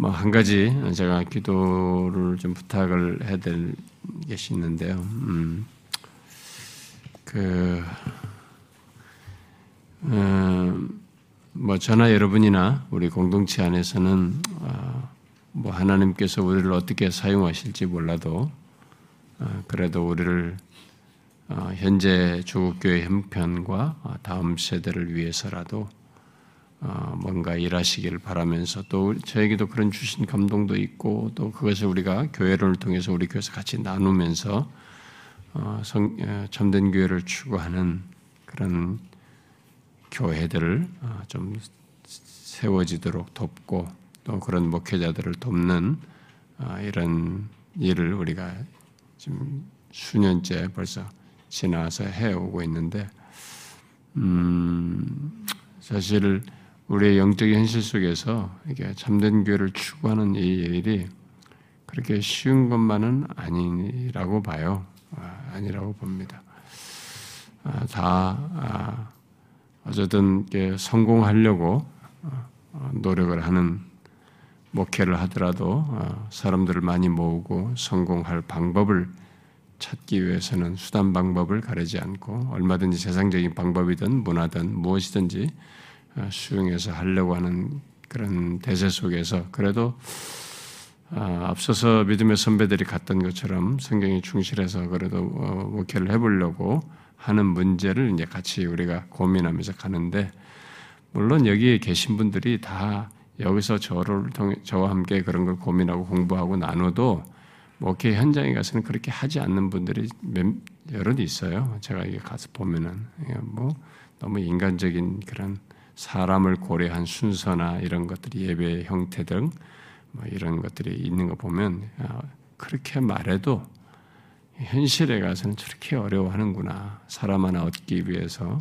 뭐 한 가지 제가 기도를 좀 부탁을 해야 될 것이 있는데요. 음, 그, 음, 뭐 저나 여러분이나 우리 공동체 안에서는 어, 뭐 하나님께서 우리를 어떻게 사용하실지 몰라도 어, 그래도 우리를 어, 현재 조국교회 형편과 어, 다음 세대를 위해서라도 어, 뭔가 일하시기를 바라면서 또 저에게도 그런 주신 감동도 있고 또 그것을 우리가 교회를 통해서 우리 교회에서 같이 나누면서 성, 참된 교회를 추구하는 그런 교회들을 좀 세워지도록 돕고 또 그런 목회자들을 돕는 이런 일을 우리가 지금 수년째 벌써 지나서 해오고 있는데, 음, 사실 우리의 영적인 현실 속에서 이게 참된 교회를 추구하는 이 일이 그렇게 쉬운 것만은 아니라고 봐요. 아, 아니라고 봅니다. 아, 다 아, 어쨌든 성공하려고 어, 노력을 하는 목회를 하더라도 어, 사람들을 많이 모으고 성공할 방법을 찾기 위해서는 수단 방법을 가리지 않고 얼마든지 세상적인 방법이든 문화든 무엇이든지 어, 수용해서 하려고 하는 그런 대세 속에서 그래도 어, 앞서서 믿음의 선배들이 갔던 것처럼 성경에 충실해서 그래도 목회를 해보려고 하는 문제를 이제 같이 우리가 고민하면서 가는데 물론 여기에 계신 분들이 다 여기서 저를 통해 저와 함께 그런 걸 고민하고 공부하고 나눠도 목회 현장에 가서는 그렇게 하지 않는 분들이 몇, 여럿 있어요. 제가 이게 가서 보면은 뭐 너무 인간적인 그런 사람을 고려한 순서나 이런 것들이 예배 형태 등 뭐 이런 것들이 있는 거 보면 아, 그렇게 말해도 현실에 가서는 저렇게 어려워하는구나 사람 하나 얻기 위해서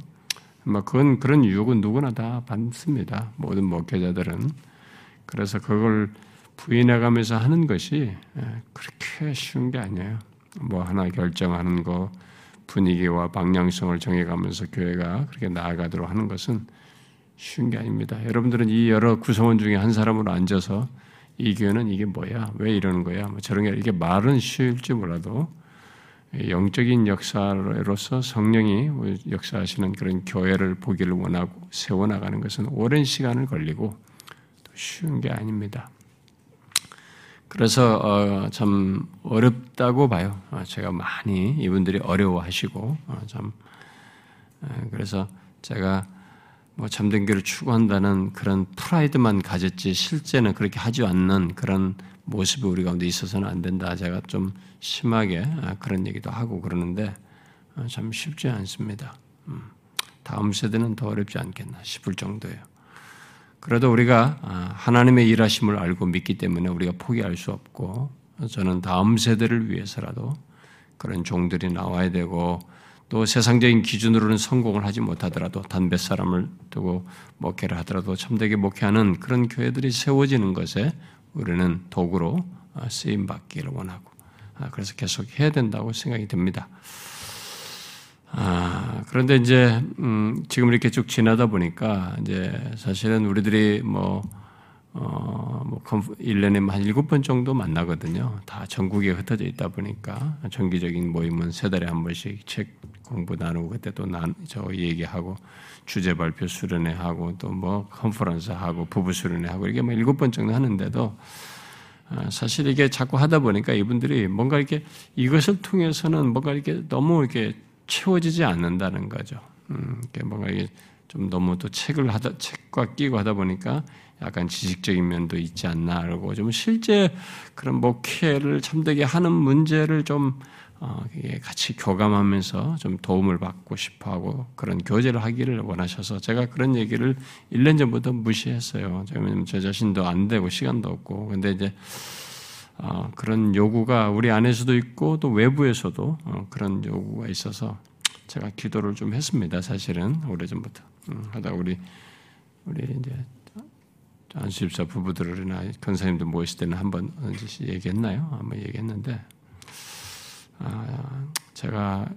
뭐 그건 그런 유혹은 누구나 다 받습니다. 모든 목회자들은 그래서 그걸 부인해가면서 하는 것이 예, 그렇게 쉬운 게 아니에요. 뭐 하나 결정하는 거, 분위기와 방향성을 정해가면서 교회가 그렇게 나아가도록 하는 것은 쉬운 게 아닙니다. 여러분들은 이 여러 구성원 중에 한 사람으로 앉아서 이 교회는 이게 뭐야? 왜 이러는 거야? 뭐 저런 게 이게 말은 쉬울지 몰라도 영적인 역사로서 성령이 역사하시는 그런 교회를 보기를 원하고 세워나가는 것은 오랜 시간을 걸리고 쉬운 게 아닙니다. 그래서 어, 참 어렵다고 봐요. 어, 제가 많이 이분들이 어려워하시고 어, 참 그래서 제가 뭐 참된 교를 추구한다는 그런 프라이드만 가졌지 실제는 그렇게 하지 않는 그런 모습이 우리 가운데 있어서는 안 된다. 제가 좀 심하게 그런 얘기도 하고 그러는데 참 쉽지 않습니다. 음, 다음 세대는 더 어렵지 않겠나 싶을 정도예요. 그래도 우리가 아, 하나님의 일하심을 알고 믿기 때문에 우리가 포기할 수 없고 저는 다음 세대를 위해서라도 그런 종들이 나와야 되고 또 세상적인 기준으로는 성공을 하지 못하더라도 단몇 사람을 두고 목회를 하더라도 참되게 목회하는 그런 교회들이 세워지는 것에 우리는 도구로 아, 쓰임 받기를 원하고 아, 그래서 계속 해야 된다고 생각이 듭니다. 아, 그런데 이제, 음, 지금 이렇게 쭉 지나다 보니까, 이제 사실은 우리들이 뭐, 어, 뭐, 1년에 한 7번 정도 만나거든요. 다 전국에 흩어져 있다 보니까, 정기적인 모임은 세 달에 한 번씩 책 공부 나누고, 그때 또 난, 저 얘기하고, 주제 발표 수련회 하고, 또 뭐, 컨퍼런스 하고, 부부 수련회 하고, 이게 뭐 7번 정도 하는데도, 아, 사실 이게 자꾸 하다 보니까 이분들이 뭔가 이렇게 이것을 통해서는 뭔가 이렇게 너무 이렇게 채워지지 않는다는 거죠. 음, 뭔가 이게 좀 너무 또 책을 하다 책과 끼고 하다 보니까 약간 지식적인 면도 있지 않나 그러고 좀 실제 그런 목회를 참되게 하는 문제를 좀 어, 같이 교감하면서 좀 도움을 받고 싶어 하고 그런 교제를 하기를 원하셔서 제가 그런 얘기를 1년 전부터 무시했어요. 왜냐면 저 자신도 안 되고 시간도 없고 근데 이제 어, 그런 요구가 우리 안에서도 있고 또 외부에서도 어, 그런 요구가 있어서 제가 기도를 좀 했습니다. 사실은 오래전부터 음, 하다 우리 우리 이제 안수집사 부부들이나 권사님들 모였을 때는 한번 얘기했나요? 한번 얘기했는데 아, 제가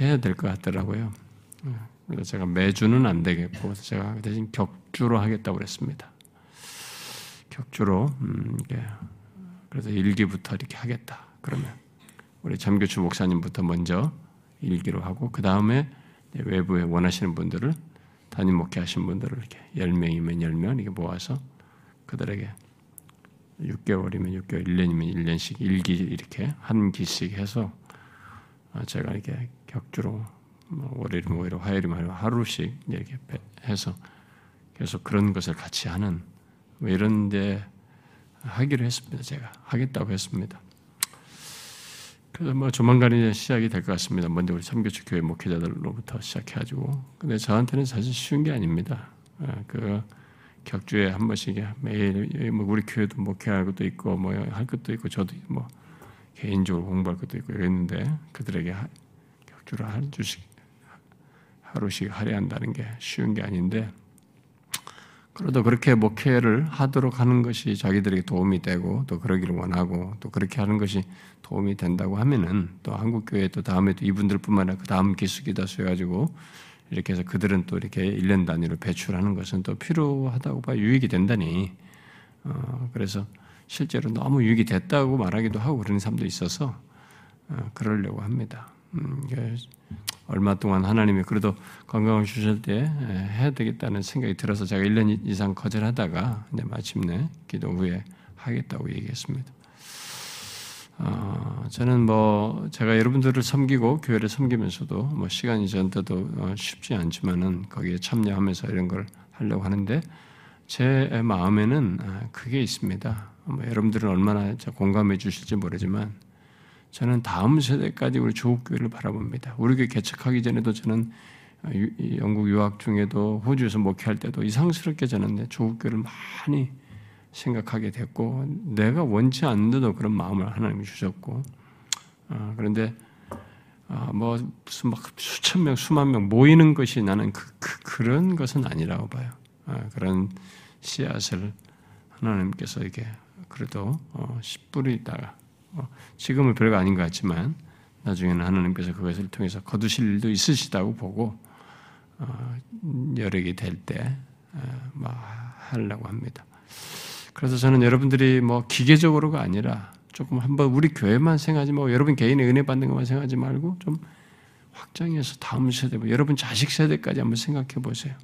해야 될 것 같더라고요. 그래서 제가 매주는 안 되겠고 제가 대신 격주로 하겠다고 그랬습니다. 격주로 음, 그래서 일기부터 이렇게 하겠다. 그러면 우리 잠교추 목사님부터 먼저 일기로 하고 그 다음에 외부에 원하시는 분들을 담임 목회하신 분들을 이렇게 10명이면 10명 이렇게 모아서 그들에게 6개월이면 6개월, 1년이면 1년씩 일기 이렇게 한 기씩 해서 어, 제가 이렇게 격주로 뭐 월요일, 목요일, 화요일, 화요일 하루씩 이렇게 해서 계속 그런 것을 같이 하는 뭐 이런데 하기로 했습니다. 제가 하겠다고 했습니다. 그래서 뭐 조만간 이제 시작이 될 것 같습니다. 먼저 우리 삼교축 교회 목회자들로부터 시작해가지고 근데 저한테는 사실 쉬운 게 아닙니다. 아, 그 격주에 한 번씩 매일 뭐 우리 교회도 목회할 것도 있고 뭐 할 것도 있고 저도 뭐 개인적으로 공부할 것도 있고 이랬는데 그들에게 격주를 한 주씩 하루씩 하려 한다는 게 쉬운 게 아닌데 그래도 그렇게 목회를 하도록 하는 것이 자기들에게 도움이 되고 또 그러기를 원하고 또 그렇게 하는 것이 도움이 된다고 하면은 또 한국 교회 또 다음에 또 이분들뿐만 아니라 그 다음 기수기다 해가지고 이렇게 해서 그들은 또 이렇게 1년 단위로 배출하는 것은 또 필요하다고 봐 유익이 된다니 어, 그래서 실제로 너무 유익이 됐다고 말하기도 하고 그런 사람도 있어서 어, 그러려고 합니다. 음, 얼마 동안 하나님이 그래도 건강을 주실 때 해야 되겠다는 생각이 들어서 제가 1년 이상 거절하다가 이제 마침내 기도 후에 하겠다고 얘기했습니다. 어, 저는 뭐 제가 여러분들을 섬기고 교회를 섬기면서도 뭐 시간이 전때도 어, 쉽지 않지만은 거기에 참여하면서 이런 걸 하려고 하는데 제 마음에는 아, 그게 있습니다. 뭐 여러분들은 얼마나 공감해 주실지 모르지만 저는 다음 세대까지 우리 조국교회를 바라봅니다. 우리 교회 개척하기 전에도 저는 영국 유학 중에도 호주에서 목회할 때도 이상스럽게 저는 조국교회를 많이 생각하게 됐고 내가 원치 않는데도 그런 마음을 하나님이 주셨고 어, 그런데 어, 뭐 무슨 막 수천 명 수만 명 모이는 것이 나는 그, 그 런 것은 아니라고 봐요. 어, 그런 씨앗을 하나님께서 이게 그래도 어, 씨 뿌리다가 어, 지금은 별거 아닌 것 같지만 나중에는 하나님께서 그것을 통해서 거두실 일도 있으시다고 보고 어, 여력이 될때 뭐 하려고 합니다. 그래서 저는 여러분들이 뭐 기계적으로가 아니라 조금 한번 우리 교회만 생각하지 말고 여러분 개인의 은혜 받는 것만 생각하지 말고 좀 확장해서 다음 세대, 뭐 여러분 자식 세대까지 한번 생각해 보세요.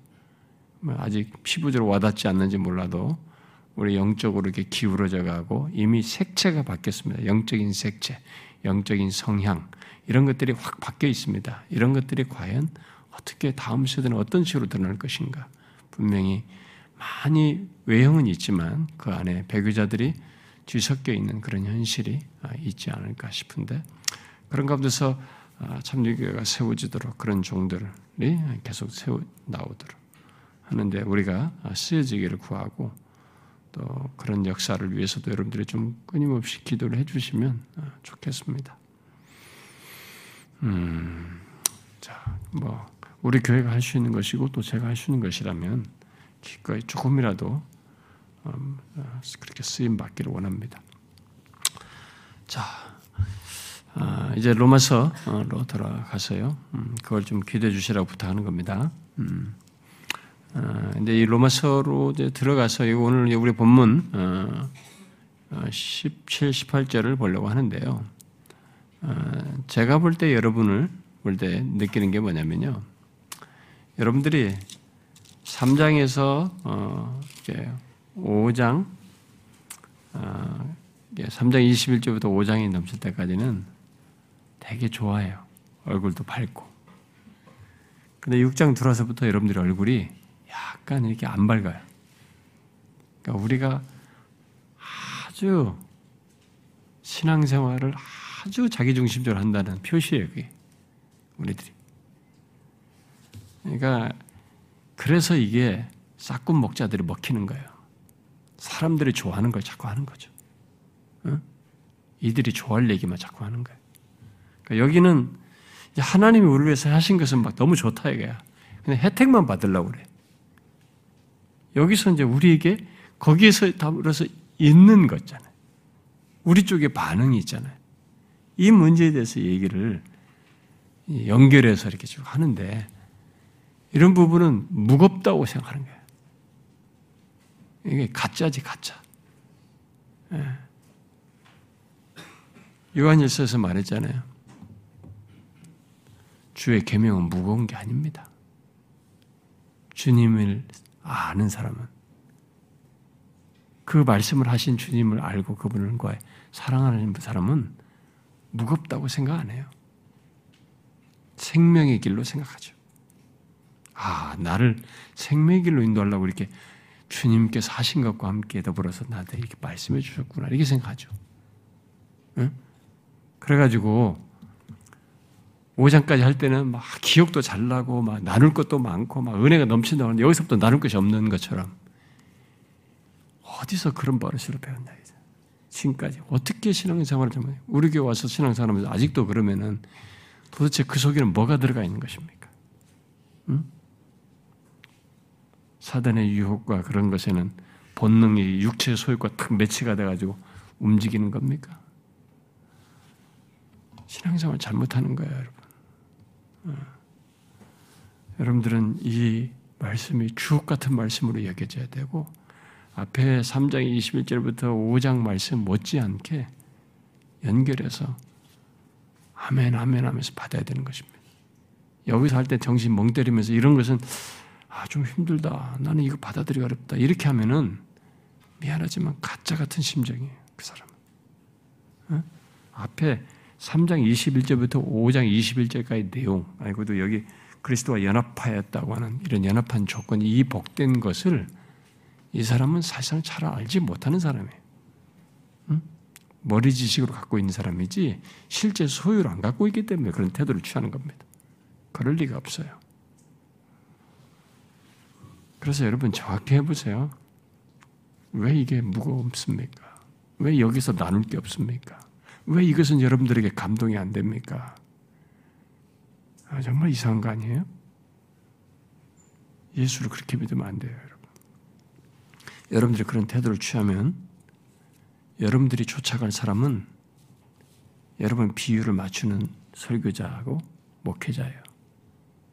뭐 아직 피부적으로 와닿지 않는지 몰라도 우리 영적으로 이렇게 기울어져 가고 이미 색채가 바뀌었습니다. 영적인 색채, 영적인 성향 이런 것들이 확 바뀌어 있습니다. 이런 것들이 과연 어떻게 다음 세대는 어떤 식으로 드러날 것인가? 분명히 많이 외형은 있지만 그 안에 배교자들이 뒤섞여 있는 그런 현실이 있지 않을까 싶은데 그런 가운데서 참유교회가 세워지도록 그런 종들이 계속 세워 나오도록 하는데 우리가 쓰여지기를 구하고 또 그런 역사를 위해서도 여러분들이 좀 끊임없이 기도를 해주시면 어, 좋겠습니다. 음, 자, 뭐 우리 교회가 할 수 있는 것이고 또 제가 할 수 있는 것이라면 기꺼이 조금이라도 음, 어, 그렇게 쓰임 받기를 원합니다. 자, 아, 이제 로마서로 돌아가서요. 음, 그걸 좀 기대해 주시라고 부탁하는 겁니다. 음. 근데 아, 이 로마서로 들어가서 오늘 우리 본문 17, 어, 18절을 어, 보려고 하는데요. 어, 제가 볼 때 여러분을 볼 때 느끼는 게 뭐냐면요. 여러분들이 3장에서 5장 3장 21절부터 5장이 넘칠 때까지는 되게 좋아해요. 얼굴도 밝고. 근데 6장 들어서부터 여러분들의 얼굴이 약간 이렇게 안 밝아요. 그러니까 우리가 아주 신앙생활을 아주 자기중심적으로 한다는 표시예요, 그게. 우리들이. 그러니까 그래서 이게 싹군 목자들이 먹히는 거예요. 사람들이 좋아하는 걸 자꾸 하는 거죠. 응? 이들이 좋아할 얘기만 자꾸 하는 거예요. 그러니까 여기는 하나님이 우리를 위해서 하신 것은 막 너무 좋다 이거야. 근데 혜택만 받으려고 그래. 여기서 이제 우리에게 거기에서 답으로서 있는 거잖아요. 우리 쪽에 반응이 있잖아요. 이 문제에 대해서 얘기를 연결해서 이렇게 쭉 하는데 이런 부분은 무겁다고 생각하는 거예요. 이게 가짜지, 가짜. 예. 요한일서에서 말했잖아요. 주의 계명은 무거운 게 아닙니다. 주님을 아는 사람은 그 말씀을 하신 주님을 알고 그분과 사랑하는 사람은 무겁다고 생각 안 해요. 생명의 길로 생각하죠. 아, 나를 생명의 길로 인도하려고 이렇게 주님께서 하신 것과 함께 더불어서 나한테 이렇게 말씀해 주셨구나. 이렇게 생각하죠. 응? 그래가지고 5장까지 할 때는 막 기억도 잘 나고 막 나눌 것도 많고 막 은혜가 넘친다고 하는데 여기서부터 나눌 것이 없는 것처럼 어디서 그런 버릇을 배웠나 이제 지금까지 어떻게 신앙생활을 좀 우리 교회 와서 신앙생활하면서 아직도 그러면은 도대체 그 속에는 뭐가 들어가 있는 것입니까? 응? 사단의 유혹과 그런 것에는 본능이 육체의 소욕과 탁 매치가 돼가지고 움직이는 겁니까? 신앙생활 잘못하는 거예요, 여러분. 어. 여러분들은 이 말씀이 주옥 같은 말씀으로 여겨져야 되고 앞에 3장 21절부터 5장 말씀 못지않게 연결해서 아멘 아멘 하면서 받아야 되는 것입니다. 여기서 할 때 정신 멍 때리면서 이런 것은 아, 좀 힘들다. 나는 이거 받아들이기 어렵다. 이렇게 하면은 미안하지만 가짜 같은 심정이에요. 그 사람은. 어? 앞에 3장 21절부터 5장 21절까지 내용, 아니고도 여기 그리스도와 연합하였다고 하는 이런 연합한 조건이 이 복된 것을 이 사람은 사실상 잘 알지 못하는 사람이에요. 응? 머리 지식으로 갖고 있는 사람이지 실제 소유를 안 갖고 있기 때문에 그런 태도를 취하는 겁니다. 그럴 리가 없어요. 그래서 여러분 정확히 해보세요. 왜 이게 무겁습니까? 왜 여기서 나눌 게 없습니까? 왜 이것은 여러분들에게 감동이 안 됩니까? 아, 정말 이상한 거 아니에요? 예수를 그렇게 믿으면 안 돼요, 여러분. 여러분들이 그런 태도를 취하면 여러분들이 쫓아갈 사람은 여러분 비유를 맞추는 설교자하고 목회자예요.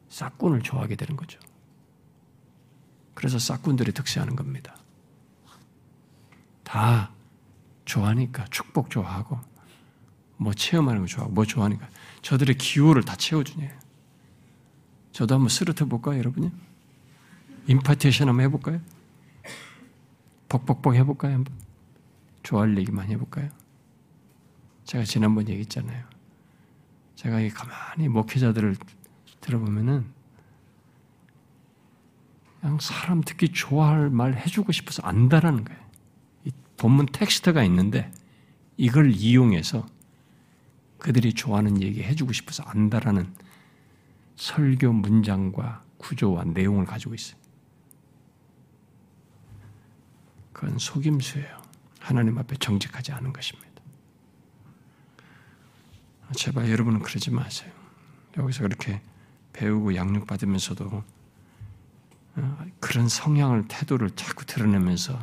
싹군을 좋아하게 되는 거죠. 그래서 싹군들이 득세하는 겁니다. 다 좋아하니까 축복 좋아하고 뭐 체험하는 거 좋아하고 뭐 좋아하니까 저들의 기호를 다 채워주냐. 저도 한번 쓰러져 볼까요, 여러분이? 임파테이션 한번 해볼까요? 벅벅벅 해볼까요, 한번? 좋아할 얘기만 해볼까요? 제가 지난번 얘기했잖아요. 제가 가만히 목회자들을 들어보면은 그냥 사람 듣기 좋아할 말 해주고 싶어서 안다라는 거예요. 이 본문 텍스트가 있는데 이걸 이용해서 그들이 좋아하는 얘기 해주고 싶어서 안다라는 설교 문장과 구조와 내용을 가지고 있어요. 그건 속임수예요. 하나님 앞에 정직하지 않은 것입니다. 제발 여러분은 그러지 마세요. 여기서 그렇게 배우고 양육받으면서도 어, 그런 성향을 태도를 자꾸 드러내면서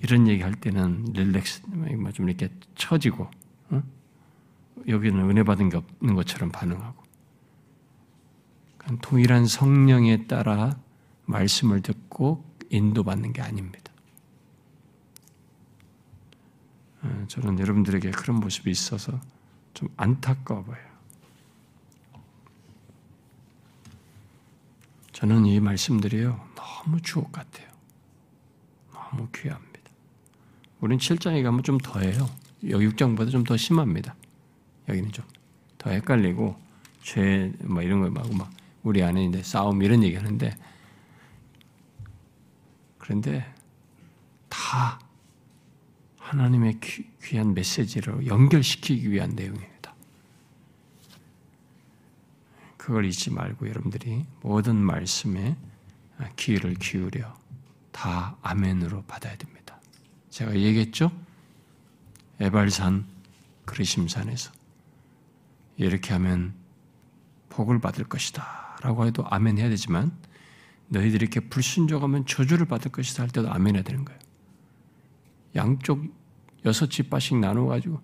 이런 얘기 할 때는 릴렉스 뭐좀 이렇게 처지고 어? 여기는 은혜 받은 게 없는 것처럼 반응하고 동일한 성령에 따라 말씀을 듣고 인도받는 게 아닙니다. 어, 저는 여러분들에게 그런 모습이 있어서 좀 안타까워 보여요. 저는 이 말씀들이요, 너무 주옥 같아요. 너무 귀합니다. 우린 7장에 가면 좀 더해요. 여기 6장보다 좀 더 심합니다. 여기는 좀 더 헷갈리고, 죄, 뭐 이런 거 막, 막, 우리 안에 이제 싸움 이런 얘기 하는데, 그런데 다 하나님의 귀, 한 메시지로 연결시키기 위한 내용입니다. 그걸 잊지 말고 여러분들이 모든 말씀에 귀를 기울여 다 아멘으로 받아야 됩니다. 제가 얘기했죠? 에발산 그리심산에서 이렇게 하면 복을 받을 것이다 라고 해도 아멘 해야 되지만 너희들이 이렇게 불순종하면 저주를 받을 것이다 할 때도 아멘 해야 되는 거예요. 양쪽 여섯 집바씩 나눠가지고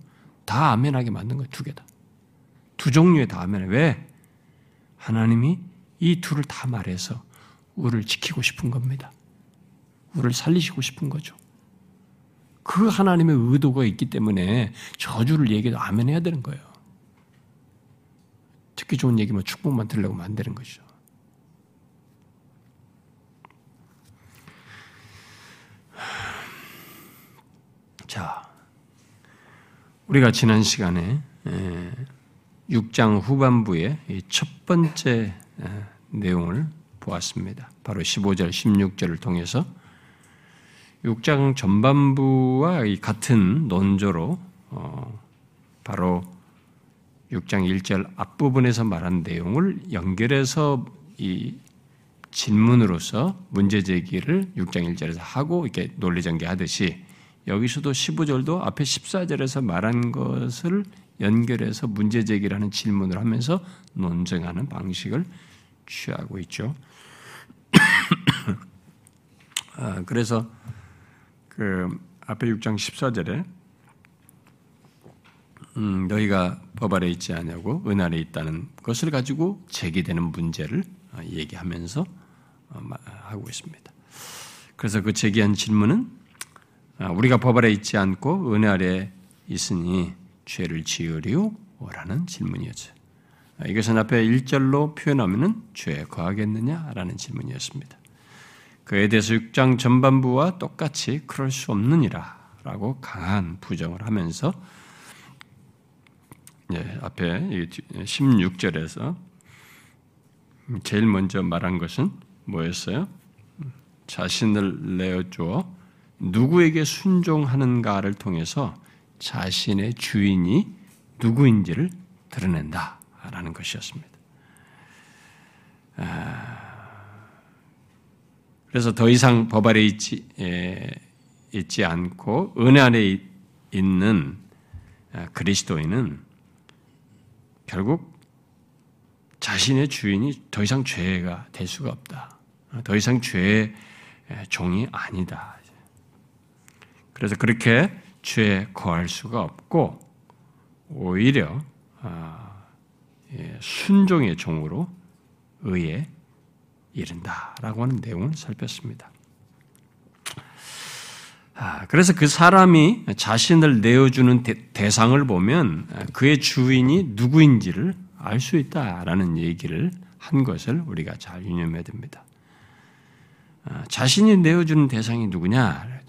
다 아멘하게 만든 거예요. 두 개 다. 두 종류의 다 아멘해. 왜? 하나님이 이 둘을 다 말해서 우리를 지키고 싶은 겁니다. 우리를 살리시고 싶은 거죠. 그 하나님의 의도가 있기 때문에 저주를 얘기해도 아멘 해야 되는 거예요. 듣기 좋은 얘기만 축복만 들려고 만드는 거죠. 자, 우리가 지난 시간에 6장 후반부의 첫 번째 내용을 보았습니다. 바로 15절, 16절을 통해서 6장 전반부와 같은 논조로 어, 바로 6장 1절 앞부분에서 말한 내용을 연결해서 이 질문으로서 문제 제기를 6장 1절에서 하고 이렇게 논리 전개하듯이 여기서도 15절도 앞에 14절에서 말한 것을 연결해서 문제 제기라는 질문을 하면서 논쟁하는 방식을 취하고 있죠. 아, 그래서 그 앞에 6장 14절에 음, 너희가 법 아래 있지 않냐고 은 아래 있다는 것을 가지고 제기되는 문제를 어, 얘기하면서 어, 하고 있습니다. 그래서 그 제기한 질문은 아, 우리가 법 아래 있지 않고 은혜 아래 있으니 죄를 지으리오라는 질문이었죠. 아, 이것은 앞에 1절로 표현하면 죄에 거하겠느냐라는 질문이었습니다. 그에 대해서 6장 전반부와 똑같이 그럴 수 없느니라 라고 강한 부정을 하면서 예, 앞에 16절에서 제일 먼저 말한 것은 뭐였어요? 자신을 내어주어 누구에게 순종하는가를 통해서 자신의 주인이 누구인지를 드러낸다라는 것이었습니다. 아, 그래서 더 이상 법 아래 있지, 있지 않고 은혜 안에 있는 아, 그리스도인은 결국 자신의 주인이 더 이상 죄가 될 수가 없다. 더 이상 죄의 종이 아니다. 그래서 그렇게 죄에 거할 수가 없고 오히려 아, 예, 순종의 종으로 의에 이른다라고 하는 내용을 살폈습니다. 아, 그래서 그 사람이 자신을 내어주는 대, 상을 보면 그의 주인이 누구인지를 알 수 있다라는 얘기를 한 것을 우리가 잘 유념해야 됩니다. 아, 자신이 내어주는 대상이 누구냐?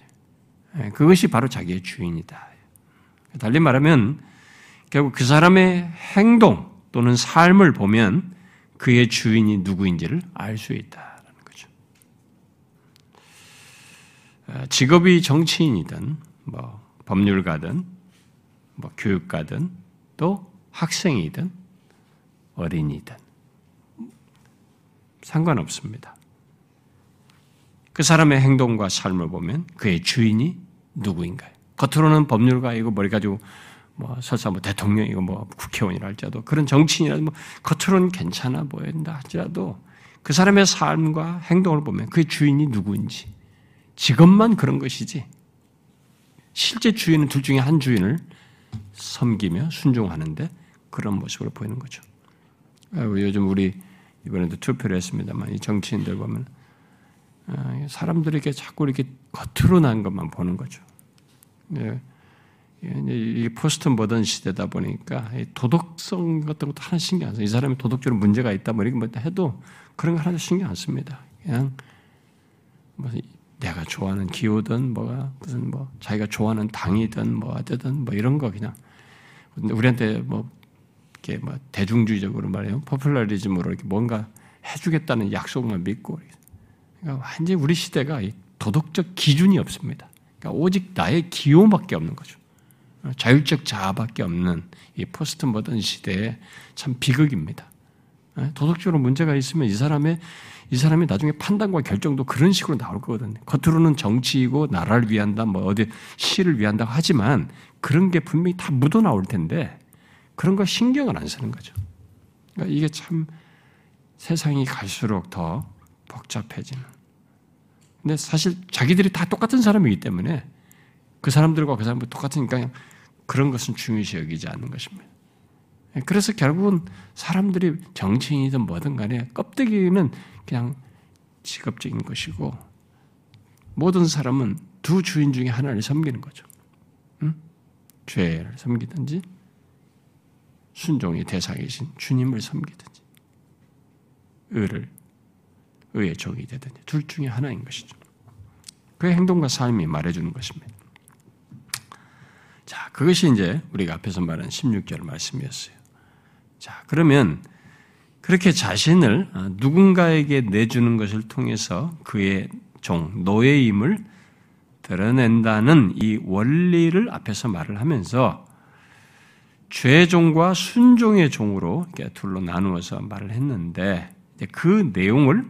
예, 그것이 바로 자기의 주인이다. 달리 말하면 결국 그 사람의 행동 또는 삶을 보면 그의 주인이 누구인지를 알 수 있다라는 거죠. 어, 직업이 정치인이든 뭐 법률가든 뭐 교육가든 또 학생이든 어린이든 상관없습니다. 그 사람의 행동과 삶을 보면 그의 주인이 누구인가요? 겉으로는 법률가이고 머리 가지고 뭐 설사 뭐 대통령이고 뭐 국회의원이라 할지라도 그런 정치인이라도 뭐 겉으로는 괜찮아 보인다 할지라도 그 사람의 삶과 행동을 보면 그의 주인이 누구인지 직업만 그런 것이지 실제 주인은 둘 중에 한 주인을 섬기며 순종하는데 그런 모습으로 보이는 거죠. 요즘 우리 이번에도 투표를 했습니다만 이 정치인들 보면 어, 사람들에게 자꾸 이렇게 겉으로 난 것만 보는 거죠. 예. 이 포스트 모던 시대다 보니까 도덕성 같은 것도 하나 신경 안 써요. 이 사람이 도덕적으로 문제가 있다 뭐 이렇게 뭐 해도 그런 거 하나도 신경 안 씁니다. 그냥 뭐 내가 좋아하는 기호든 뭐가 무슨 뭐 자기가 좋아하는 당이든 뭐 어쨌든 뭐 이런 거 그냥 우리한테 뭐 이렇게 뭐 대중주의적으로 말해요. 포퓰러리즘으로 이렇게 뭔가 해주겠다는 약속만 믿고 그러니까 완전히 우리 시대가 도덕적 기준이 없습니다. 그러니까 오직 나의 기호밖에 없는 거죠. 자율적 자아밖에 없는 이 포스트 모던 시대에 참 비극입니다. 도덕적으로 문제가 있으면 이 사람의 이 사람이 나중에 판단과 결정도 그런 식으로 나올 거거든요. 겉으로는 정치이고 나라를 위한다, 뭐 어디 시를 위한다 하지만 그런 게 분명히 다 묻어 나올 텐데 그런 거 신경을 안 쓰는 거죠. 그러니까 이게 참 세상이 갈수록 더 복잡해지는. 근데 사실 자기들이 다 똑같은 사람이기 때문에 그 사람들과 그 사람과 똑같으니까 그런 것은 중요시 여기지 않는 것입니다. 그래서 결국은 사람들이 정치인이든 뭐든 간에 껍데기는 그냥 직업적인 것이고 모든 사람은 두 주인 중에 하나를 섬기는 거죠. 응? 죄를 섬기든지 순종의 대상이신 주님을 섬기든지 의를 의의 종이 되든지 둘 중에 하나인 것이죠. 그의 행동과 삶이 말해주는 것입니다. 자, 그것이 이제 우리가 앞에서 말한 16절 말씀이었어요. 자, 그러면 그렇게 자신을 어, 누군가에게 내주는 것을 통해서 그의 종, 노예임을 드러낸다는 이 원리를 앞에서 말을 하면서 죄종과 순종의 종으로 둘로 나누어서 말을 했는데 그 내용을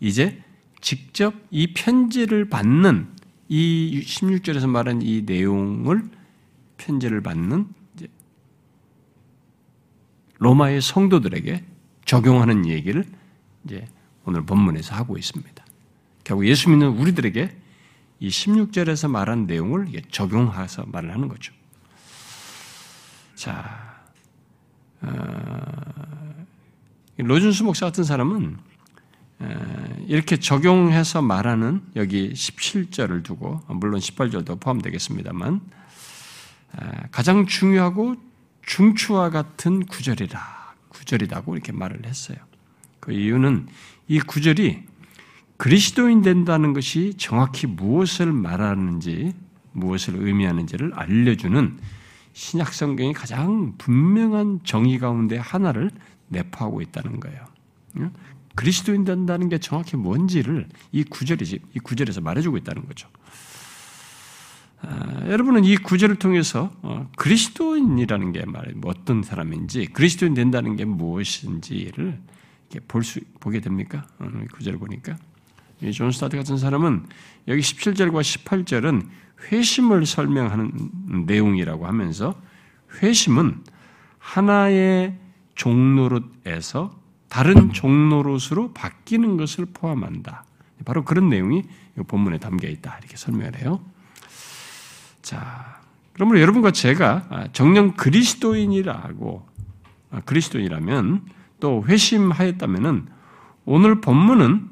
이제 직접 이 편지를 받는 이 16절에서 말한 이 내용을 편지를 받는 로마의 성도들에게 적용하는 얘기를 이제 오늘 본문에서 하고 있습니다. 결국 예수 믿는 우리들에게 이 16절에서 말한 내용을 적용해서 말을 하는 거죠. 자, 어, 로준수 목사 같은 사람은 이렇게 적용해서 말하는 여기 17절을 두고 물론 18절도 포함되겠습니다만 가장 중요하고 중추와 같은 구절이라 구절이라고 이렇게 말을 했어요. 그 이유는 이 구절이 그리스도인 된다는 것이 정확히 무엇을 말하는지 무엇을 의미하는지를 알려주는 신약 성경이 가장 분명한 정의 가운데 하나를 내포하고 있다는 거예요. 그리스도인 된다는 게 정확히 뭔지를 이 구절이 이 구절에서 말해주고 있다는 거죠. 아, 여러분은 이 구절을 통해서 어, 그리스도인이라는 게뭐 어떤 사람인지 그리스도인 된다는 게 무엇인지를 볼 수 보게 됩니까? 어, 이 구절을 보니까 존 스토트 같은 사람은 여기 17절과 18절은 회심을 설명하는 내용이라고 하면서 회심은 하나의 종로릇에서 다른 종로릇으로 바뀌는 것을 포함한다. 바로 그런 내용이 본문에 담겨 있다. 이렇게 설명을 해요. 자, 그러므로 여러분과 제가 정령 그리스도인이라고 아, 그리스도인이라면 또 회심하였다면은 오늘 본문은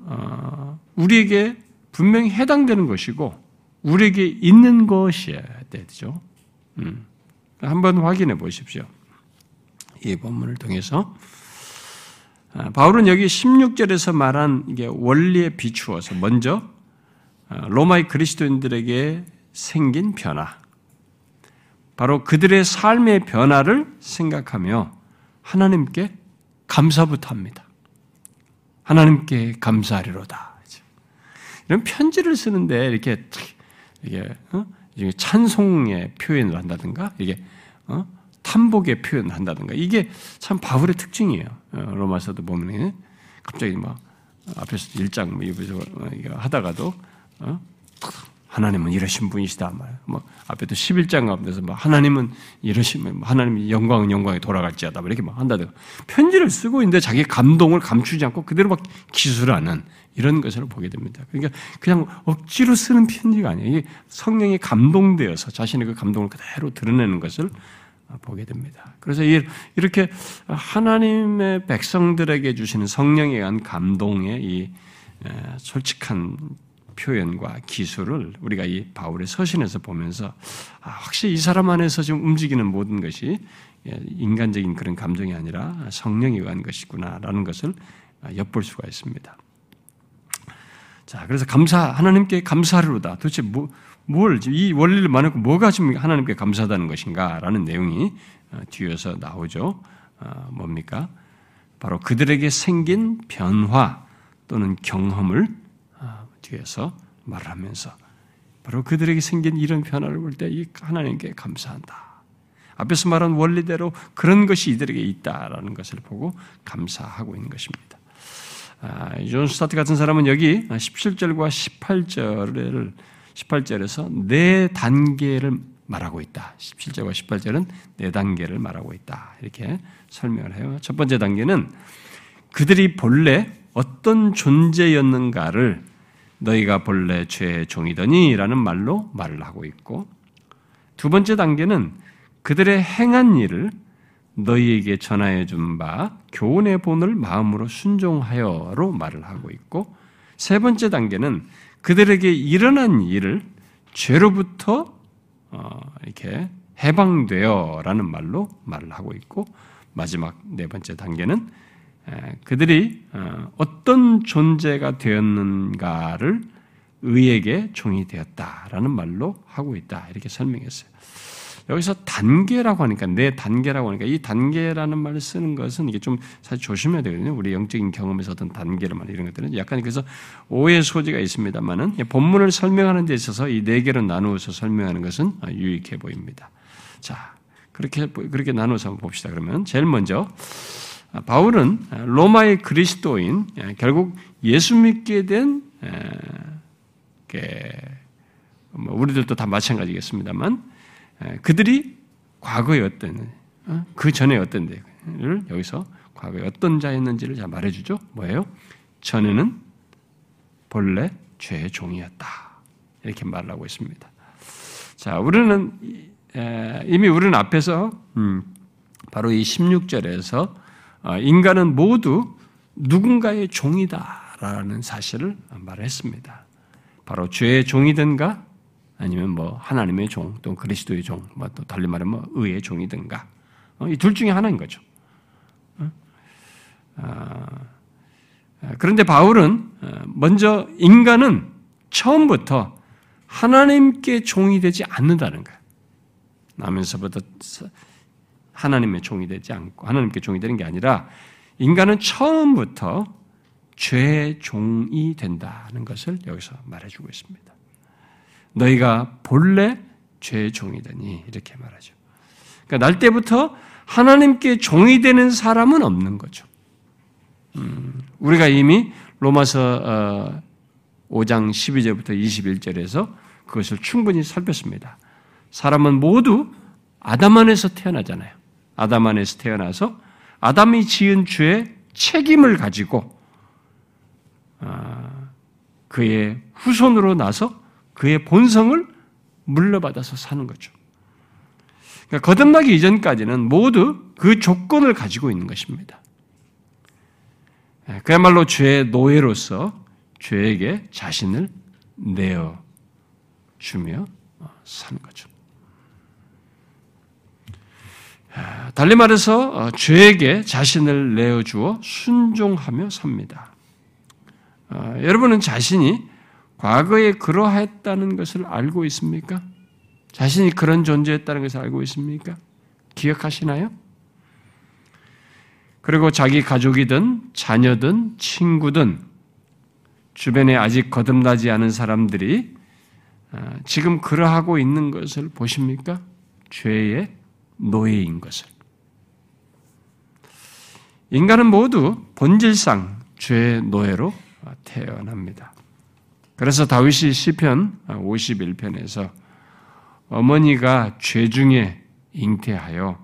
어, 우리에게 분명히 해당되는 것이고 우리에게 있는 것이어야 되죠. 음. 한번 확인해 보십시오. 이 본문을 통해서 아, 바울은 여기 16절에서 말한 원리에 비추어서 먼저 아, 로마의 그리스도인들에게 생긴 변화, 바로 그들의 삶의 변화를 생각하며 하나님께 감사부터 합니다. 하나님께 감사하리로다. 이런 편지를 쓰는데 이렇게 이게 어? 찬송의 표현을 한다든가 이게 어? 탐복의 표현을 한다든가 이게 참 바울의 특징이에요. 어, 로마서도 보면 갑자기 막 앞에서 1장 뭐 하다가도 어? 하나님은 이러신 분이시다 말. 뭐 앞에도 11장 가운데서 뭐 하나님은 이러시면 뭐 하나님이 영광은 영광에 돌아갈지어다 뭐 이렇게 막 한다든가 편지를 쓰고 있는데 자기 감동을 감추지 않고 그대로 막 기술하는 이런 것을 보게 됩니다. 그러니까 그냥 억지로 쓰는 편지가 아니에요. 성령이 감동되어서 자신의 그 감동을 그대로 드러내는 것을 보게 됩니다. 그래서 이렇게 하나님의 백성들에게 주시는 성령에 의한 감동의 이 솔직한 표현과 기술을 우리가 이 바울의 서신에서 보면서 아, 확실히 이 사람 안에서 지금 움직이는 모든 것이 인간적인 그런 감정이 아니라 성령에 의한 것이구나라는 것을 엿볼 수가 있습니다. 자, 그래서 감사, 하나님께 감사하리로다. 도대체 뭐, 뭘, 이 원리를 만놓고 뭐가 지금 하나님께 감사하다는 것인가? 라는 내용이 어, 뒤에서 나오죠. 어, 뭡니까? 바로 그들에게 생긴 변화 또는 경험을 어, 뒤에서 말하면서 바로 그들에게 생긴 이런 변화를 볼 때 하나님께 감사한다. 앞에서 말한 원리대로 그런 것이 이들에게 있다라는 것을 보고 감사하고 있는 것입니다. 아, 존 스토트 같은 사람은 여기 17절과 18절을 18절에서 네 단계를 말하고 있다. 17절과 18절은 네 단계를 말하고 있다. 이렇게 설명을 해요. 첫 번째 단계는 그들이 본래 어떤 존재였는가를 너희가 본래 죄의 종이더니 라는 말로 말을 하고 있고 두 번째 단계는 그들의 행한 일을 너희에게 전하여 준 바 교훈의 본을 마음으로 순종하여로 말을 하고 있고 세 번째 단계는 그들에게 일어난 일을 죄로부터 어, 이렇게 해방되어라는 말로 말을 하고 있고 마지막 네 번째 단계는 그들이 어, 어떤 존재가 되었는가를 의에게 종이 되었다라는 말로 하고 있다 이렇게 설명했어요. 여기서 단계라고 하니까 내 단계라고 하니까 이 단계라는 말을 쓰는 것은 이게 좀 사실 조심해야 되거든요. 우리 영적인 경험에서 어떤 단계를 말 이런 것들은 약간 그래서 오해 소지가 있습니다만은 본문을 설명하는 데 있어서 이 네 개로 나누어서 설명하는 것은 유익해 보입니다. 자 그렇게 그렇게 나누어서 한번 봅시다. 그러면 제일 먼저 바울은 로마의 그리스도인 결국 예수 믿게 된뭐 우리들도 다 마찬가지겠습니다만 그들이 과거에 어떤 어? 그 전에 어떤 데를 여기서 과거에 어떤 자였는지를 잘 말해주죠. 뭐예요? 전에는 본래 죄의 종이었다 이렇게 말을 하고 있습니다. 자, 우리는 이미 우리는 앞에서 음, 바로 이 16절에서 어, 인간은 모두 누군가의 종이다라는 사실을 말했습니다. 바로 죄의 종이든가 아니면 뭐 하나님의 종, 또 그리스도의 종, 뭐 또 달리 말하면 뭐 의의 종이든가 어, 이둘 중에 하나인 거죠. 어? 아, 그런데 바울은 먼저 인간은 처음부터 하나님께 종이 되지 않는다는 거예요. 나면서부터 하나님의 종이 되지 않고 하나님께 종이 되는 게 아니라 인간은 처음부터 죄의 종이 된다는 것을 여기서 말해주고 있습니다. 너희가 본래 죄의 종이 되니 이렇게 말하죠. 그러니까 날 때부터 하나님께 종이 되는 사람은 없는 거죠. 음, 우리가 이미 로마서 5장 어, 12절부터 21절에서 그것을 충분히 살폈습니다. 사람은 모두 아담 안에서 태어나잖아요. 아담 안에서 태어나서 아담이 지은 죄의 책임을 가지고 아, 그의 후손으로 나서 그의 본성을 물려받아서 사는 거죠. 그러니까 거듭나기 이전까지는 모두 그 조건을 가지고 있는 것입니다. 그야말로 죄의 노예로서 죄에게 자신을 내어 주며 사는 거죠. 달리 말해서 어, 죄에게 자신을 내어 주어 순종하며 삽니다. 어, 여러분은 자신이 과거에 그러했다는 것을 알고 있습니까? 자신이 그런 존재였다는 것을 알고 있습니까? 기억하시나요? 그리고 자기 가족이든 자녀든 친구든 주변에 아직 거듭나지 않은 사람들이 어, 지금 그러하고 있는 것을 보십니까? 죄의 노예인 것을. 인간은 모두 본질상 죄의 노예로 태어납니다. 그래서 다윗이 시편 51편에서 어머니가 죄 중에 잉태하여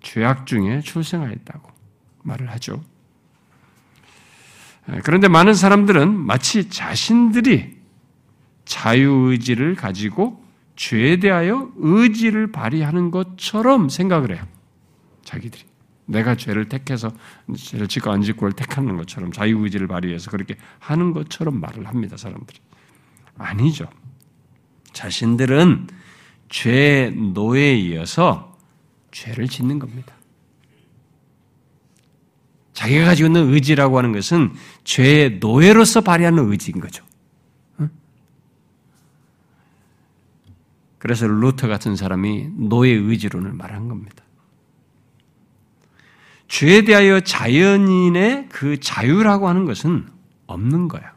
죄악 중에 출생하였다고 말을 하죠. 그런데 많은 사람들은 마치 자신들이 자유의지를 가지고 죄에 대하여 의지를 발휘하는 것처럼 생각을 해요. 자기들이. 내가 죄를 택해서 죄를 짓고 안 짓고를 택하는 것처럼 자유의지를 발휘해서 그렇게 하는 것처럼 말을 합니다, 사람들이. 아니죠. 자신들은 죄의 노예에 이어서 죄를 짓는 겁니다. 자기가 가지고 있는 의지라고 하는 것은 죄의 노예로서 발휘하는 의지인 거죠. 그래서 루터 같은 사람이 노예 의지론을 말한 겁니다. 죄에 대하여 자연인의 그 자유라고 하는 것은 없는 거야.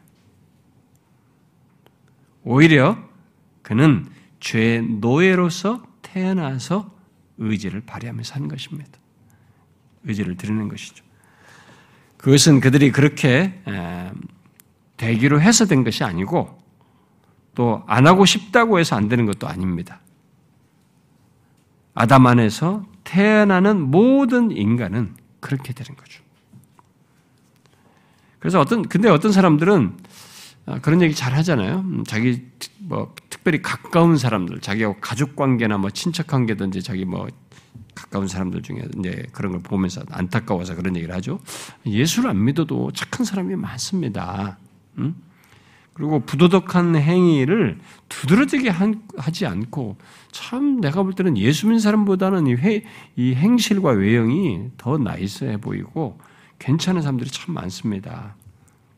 오히려 그는 죄의 노예로서 태어나서 의지를 발휘하며 사는 것입니다. 의지를 드리는 것이죠. 그것은 그들이 그렇게 되기로 해서 된 것이 아니고 또 안 하고 싶다고 해서 안 되는 것도 아닙니다. 아담 안에서 태어나는 모든 인간은 그렇게 되는 거죠. 그래서 어떤 근데 어떤 사람들은 아, 그런 얘기 잘 하잖아요. 음, 자기 뭐 특별히 가까운 사람들, 자기하고 가족 관계나 뭐 친척 관계든지 자기 뭐 가까운 사람들 중에 이제 그런 걸 보면서 안타까워서 그런 얘기를 하죠. 예수를 안 믿어도 착한 사람이 많습니다. 음? 그리고 부도덕한 행위를 두드러지게 하지 않고 참 내가 볼 때는 예수 믿는 사람보다는 이, 회, 이 행실과 외형이 더 나이스해 보이고 괜찮은 사람들이 참 많습니다.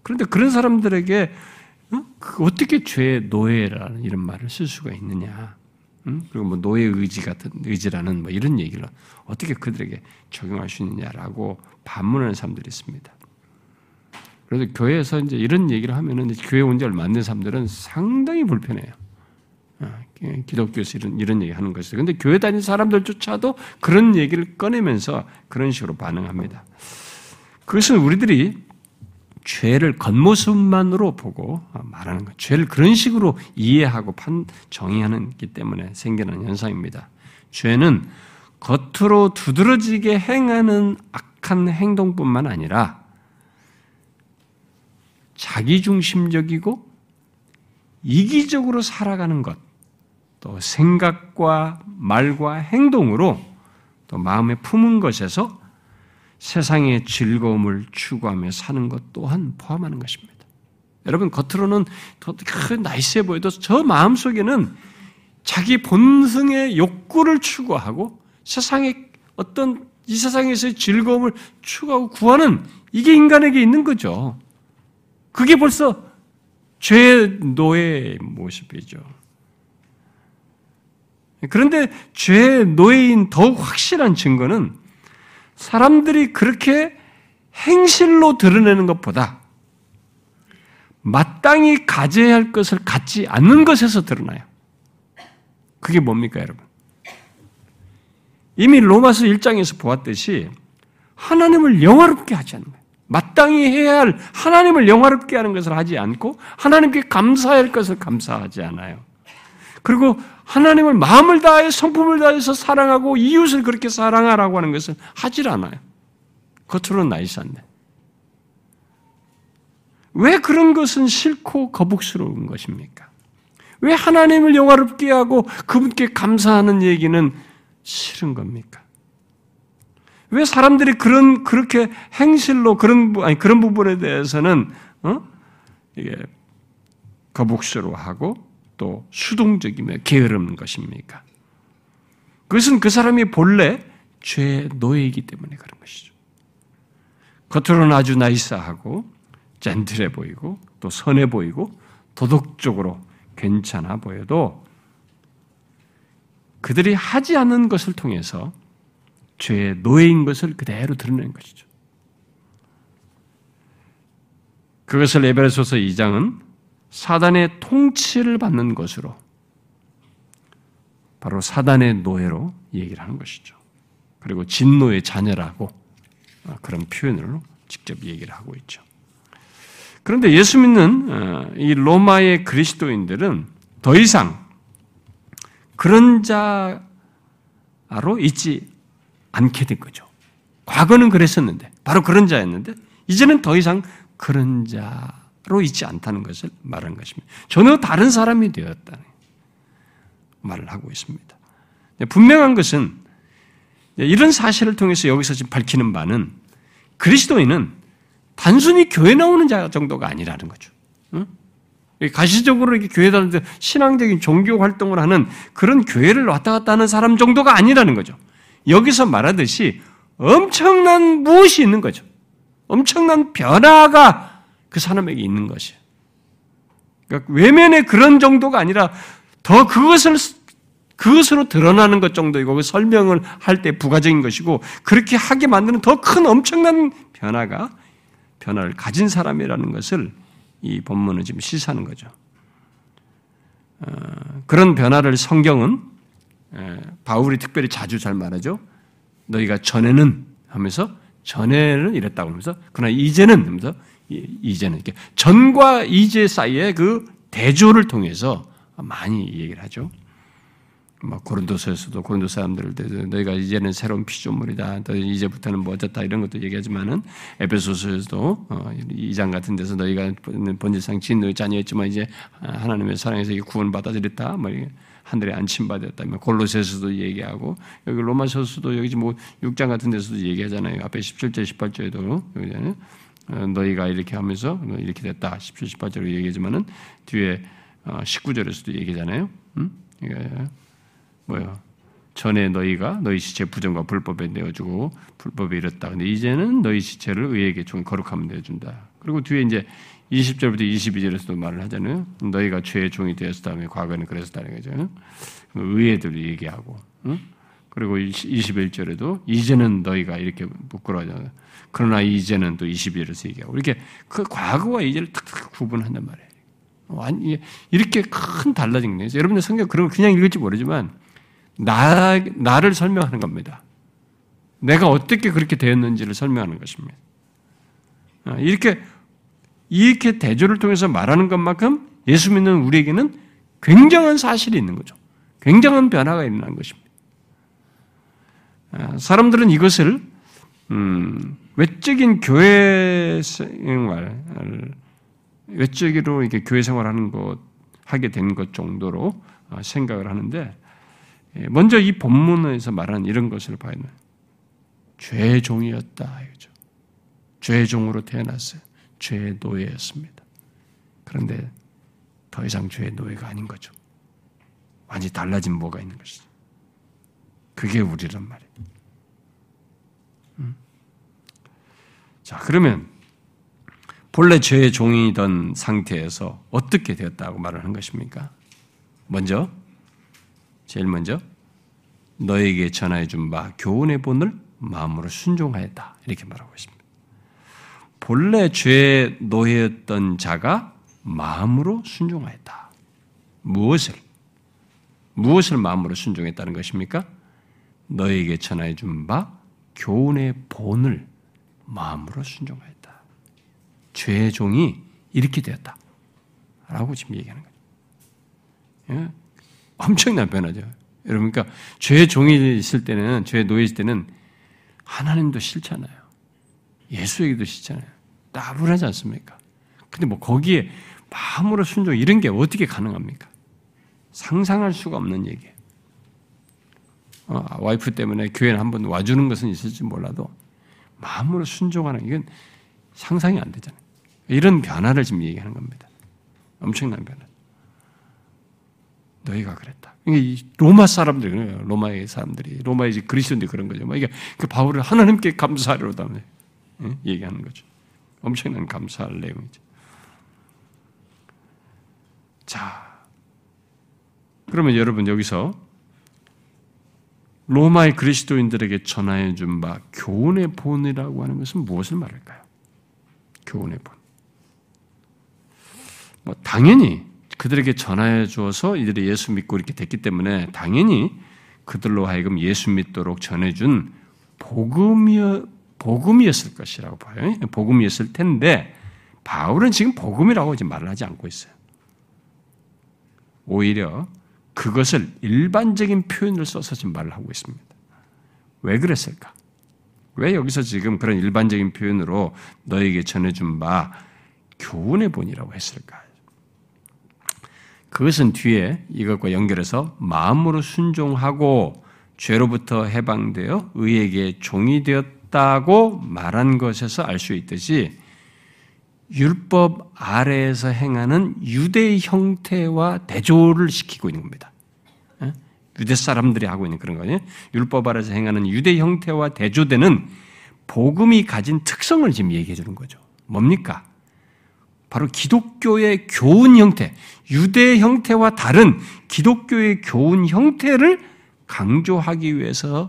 그런데 그런 사람들에게 어? 그 어떻게 죄의 노예라는 이런 말을 쓸 수가 있느냐? 응? 그리고 뭐 노예 의지 같은 의지라는 뭐 이런 얘기를 어떻게 그들에게 적용할 수 있느냐라고 반문하는 사람들이 있습니다. 그래서 교회에서 이제 이런 얘기를 하면은 교회 온 지 얼마 안 된 사람들은 상당히 불편해요. 아, 기독교에서 이런, 이런 얘기 하는 것이. 근데 교회 다니는 사람들조차도 그런 얘기를 꺼내면서 그런 식으로 반응합니다. 그것은 우리들이 죄를 겉모습만으로 보고 말하는 것. 죄를 그런 식으로 이해하고 판, 정의하는 기 때문에 생기는 현상입니다. 죄는 겉으로 두드러지게 행하는 악한 행동뿐만 아니라 자기중심적이고 이기적으로 살아가는 것, 또 생각과 말과 행동으로 또 마음에 품은 것에서 세상의 즐거움을 추구하며 사는 것 또한 포함하는 것입니다. 여러분 겉으로는 더 나이스해 보여도 저 마음 속에는 자기 본성의 욕구를 추구하고 세상의 어떤 이 세상에서의 즐거움을 추구하고 구하는 이게 인간에게 있는 거죠. 그게 벌써 죄의 노예의 모습이죠. 그런데 죄의 노예인 더욱 확실한 증거는 사람들이 그렇게 행실로 드러내는 것보다 마땅히 가져야 할 것을 갖지 않는 것에서 드러나요. 그게 뭡니까, 여러분? 이미 로마서 1장에서 보았듯이 하나님을 영화롭게 하지 않는 거예요. 마땅히 해야 할 하나님을 영화롭게 하는 것을 하지 않고 하나님께 감사해야 할 것을 감사하지 않아요. 그리고 하나님을 마음을 다해 성품을 다해서 사랑하고 이웃을 그렇게 사랑하라고 하는 것을 하질 않아요. 겉으로는 나이스한데. 왜 그런 것은 싫고 거북스러운 것입니까? 왜 하나님을 영화롭게 하고 그분께 감사하는 얘기는 싫은 겁니까? 왜 사람들이 그런 그렇게 행실로 그런 아니 그런 부분에 대해서는 어? 이게 거북스러워하고 또 수동적이며 게으른 것입니까? 그것은 그 사람이 본래 죄의 노예이기 때문에 그런 것이죠. 겉으로는 아주 나이스하고 젠틀해 보이고 또 선해 보이고 도덕적으로 괜찮아 보여도 그들이 하지 않는 것을 통해서 죄의 노예인 것을 그대로 드러낸 것이죠. 그것을 에베소서 2장은 사단의 통치를 받는 것으로 바로 사단의 노예로 얘기를 하는 것이죠. 그리고 진노의 자녀라고 그런 표현으로 직접 얘기를 하고 있죠. 그런데 예수 믿는 어, 이 로마의 그리스도인들은 더 이상 그런 자로 있지 않게 된 거죠. 과거는 그랬었는데, 바로 그런 자였는데, 이제는 더 이상 그런 자로 있지 않다는 것을 말하는 것입니다. 전혀 다른 사람이 되었다는 말을 하고 있습니다. 분명한 것은 이런 사실을 통해서 여기서 지금 밝히는 바는 그리스도인은 단순히 교회 나오는 자 정도가 아니라는 거죠. 가시적으로 이렇게 교회 다니는 신앙적인 종교 활동을 하는 그런 교회를 왔다 갔다 하는 사람 정도가 아니라는 거죠. 여기서 말하듯이 엄청난 무엇이 있는 거죠. 엄청난 변화가 그 사람에게 있는 것이에요. 그러니까 외면의 그런 정도가 아니라 더 그것을 그것으로 드러나는 것 정도이고 그 설명을 할 때 부가적인 것이고 그렇게 하게 만드는 더 큰 엄청난 변화가 변화를 가진 사람이라는 것을 이 본문은 지금 시사하는 거죠. 어, 그런 변화를 성경은 예, 바울이 특별히 자주 잘 말하죠. 너희가 전에는 하면서 전에는 이랬다고 하면서 그러나 이제는 하면서 이제는 이렇게 전과 이제 사이에 그 대조를 통해서 많이 얘기를 하죠. 뭐 고린도서에서도 고린도 사람들 너희가 이제는 새로운 피조물이다. 이제부터는 뭐 어쩌다 이런 것도 얘기하지만은 에베소서에서도 2장 어, 같은 데서 너희가 본질상 진노의 자녀였지만 이제 하나님의 사랑에서 구원 받아들였다. 뭐 하늘에 안침받았다며 골로새서도 얘기하고 여기 로마서서도 여기 뭐 6장 같은 데서도 얘기하잖아요. 앞에 17절 18절에도 어, 너희가 이렇게 하면서 이렇게 됐다. 17, 18절로 얘기하지만은 뒤에 19절에서도 어, 얘기잖아요. 음? 이게 뭐요? 전에 너희가 너희 시체 부정과 불법에 내어주고 불법에 이랬다. 근데 이제는 너희 시체를 의에게 좀 거룩하면 내어준다. 그리고 뒤에 이제 20절부터 22절에서도 말을 하잖아요. 너희가 죄의 종이 되었다면 과거에는 그랬었다는 거죠. 의애들 얘기하고. 응? 그리고 21절에도 이제는 너희가 이렇게 부끄러워하잖아요. 그러나 이제는 또 22절에서 얘기하고 이렇게 그 과거와 이제를 탁탁 구분한단 말이에요. 이렇게 큰 달라진 거예요. 여러분들 성경 그런 그냥 읽을지 모르지만 나 나를 설명하는 겁니다. 내가 어떻게 그렇게 되었는지를 설명하는 것입니다. 아, 이렇게 이렇게 대조를 통해서 말하는 것만큼 예수 믿는 우리에게는 굉장한 사실이 있는 거죠. 굉장한 변화가 일어난 것입니다. 아, 사람들은 이것을 음, 외적인 교회 생활, 외적으로 이렇게 교회 생활하는 것 하게 된 것 정도로 아, 생각을 하는데 예, 먼저 이 본문에서 말하는 이런 것을 봐야 돼요. 죄의 종이었다 이거죠. 죄의 종으로 태어났어요. 죄의 노예였습니다. 그런데 더 이상 죄의 노예가 아닌 거죠. 완전히 달라진 뭐가 있는 것이죠. 그게 우리란 말이에요. 음? 자, 그러면 본래 죄의 종이던 상태에서 어떻게 되었다고 말을 한 것입니까? 먼저, 제일 먼저, 너에게 전하여 준 바 교훈의 본을 마음으로 순종하였다. 이렇게 말하고 있습니다. 본래 죄의 노예였던 자가 마음으로 순종하였다. 무엇을? 무엇을 마음으로 순종했다는 것입니까? 너에게 전하여 준 바 교훈의 본을 마음으로 순종하였다. 죄의 종이 이렇게 되었다. 라고 지금 얘기하는 거예요. 예? 엄청난 변화죠. 여러분, 그러니까 죄의 종이 있을 때는, 죄의 노예 있을 때는 하나님도 싫잖아요. 예수에게도 싫잖아요. 따분하지 않습니까? 근데 뭐 거기에 마음으로 순종, 이런 게 어떻게 가능합니까? 상상할 수가 없는 얘기예요. 어, 와이프 때문에 교회에 한번 와주는 것은 있을지 몰라도 마음으로 순종하는 이건 상상이 안 되잖아요. 이런 변화를 지금 얘기하는 겁니다. 엄청난 변화. 너희가 그랬다. 이게 로마 사람들 로마의 사람들이 로마의 그리스도인들 그런 거죠. 이게 그 바울을 하나님께 감사하려다 얘기하는 거죠. 엄청난 감사할 내용이죠. 자, 그러면 여러분 여기서 로마의 그리스도인들에게 전하여 준 바 교훈의 본이라고 하는 것은 무엇을 말할까요? 교훈의 본. 뭐 당연히 그들에게 전하여 주어서 이들이 예수 믿고 이렇게 됐기 때문에 당연히 그들로 하여금 예수 믿도록 전해준 복음이 복음이었을 것이라고 봐요. 복음이었을 텐데 바울은 지금 복음이라고 지금 말을 하지 않고 있어요. 오히려 그것을 일반적인 표현을 써서 지금 말을 하고 있습니다. 왜 그랬을까? 왜 여기서 지금 그런 일반적인 표현으로 너에게 전해준 바 교훈의 본이라고 했을까? 그것은 뒤에 이것과 연결해서 마음으로 순종하고 죄로부터 해방되어 의에게 종이 되었다고 말한 것에서 알 수 있듯이 율법 아래에서 행하는 유대 형태와 대조를 시키고 있는 겁니다. 예? 유대 사람들이 하고 있는 그런 거예요. 율법 아래에서 행하는 유대 형태와 대조되는 복음이 가진 특성을 지금 얘기해 주는 거죠. 뭡니까? 바로 기독교의 교훈 형태, 유대 형태와 다른 기독교의 교훈 형태를 강조하기 위해서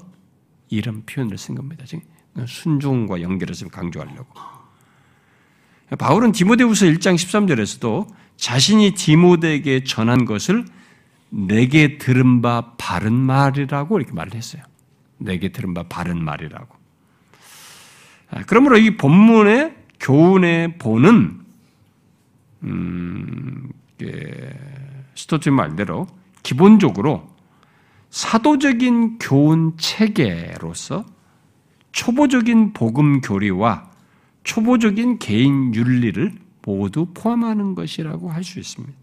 이런 표현을 쓴 겁니다. 지금 순종과 연결해서 강조하려고. 바울은 디모데후서 1장 13절에서도 자신이 디모데에게 전한 것을 내게 들은 바 바른 말이라고 이렇게 말을 했어요. 내게 들은 바 바른 말이라고. 아, 그러므로 이 본문의 교훈의 본은 음, 스토트 말대로 기본적으로 사도적인 교훈 체계로서 초보적인 복음 교리와 초보적인 개인 윤리를 모두 포함하는 것이라고 할 수 있습니다.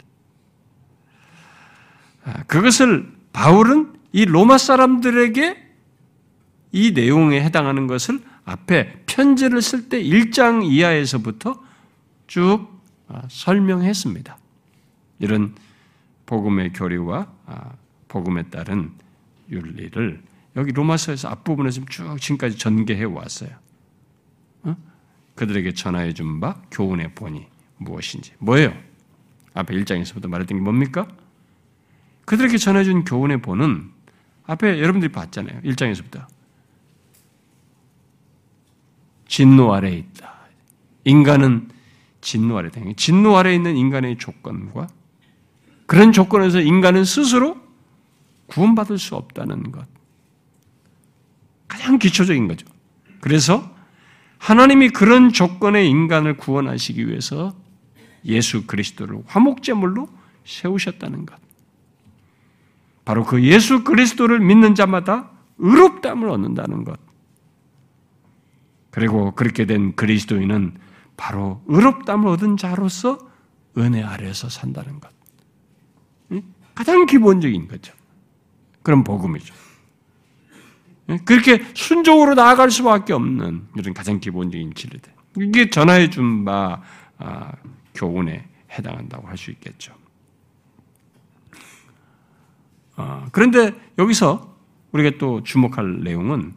아, 그것을 바울은 이 로마 사람들에게 이 내용에 해당하는 것을 앞에 편지를 쓸 때 1장 이하에서부터 쭉 아, 설명했습니다. 이런 복음의 교리와 아, 복음에 따른 윤리를 여기 로마서에서 앞부분에서 쭉 지금까지 전개해 왔어요. 어? 그들에게 전하여 준 바 교훈의 본이 무엇인지 뭐예요? 앞에 1장에서부터 말했던 게 뭡니까? 그들에게 전해준 교훈의 본은 앞에 여러분들이 봤잖아요. 1장에서부터 진노 아래에 있다. 인간은 진노 아래 당 진노 아래에 있는 인간의 조건과 그런 조건에서 인간은 스스로 구원받을 수 없다는 것. 가장 기초적인 거죠. 그래서 하나님이 그런 조건의 인간을 구원하시기 위해서 예수 그리스도를 화목제물로 세우셨다는 것. 바로 그 예수 그리스도를 믿는 자마다 의롭담을 얻는다는 것. 그리고 그렇게 된 그리스도인은 바로 의롭담을 얻은 자로서 은혜 아래에서 산다는 것. 가장 기본적인 거죠. 그런 복음이죠. 그렇게 순종으로 나아갈 수밖에 없는 이런 가장 기본적인 진리들. 이게 전하해 준바 아, 교훈에 해당한다고 할 수 있겠죠. 아, 그런데 여기서 우리가 또 주목할 내용은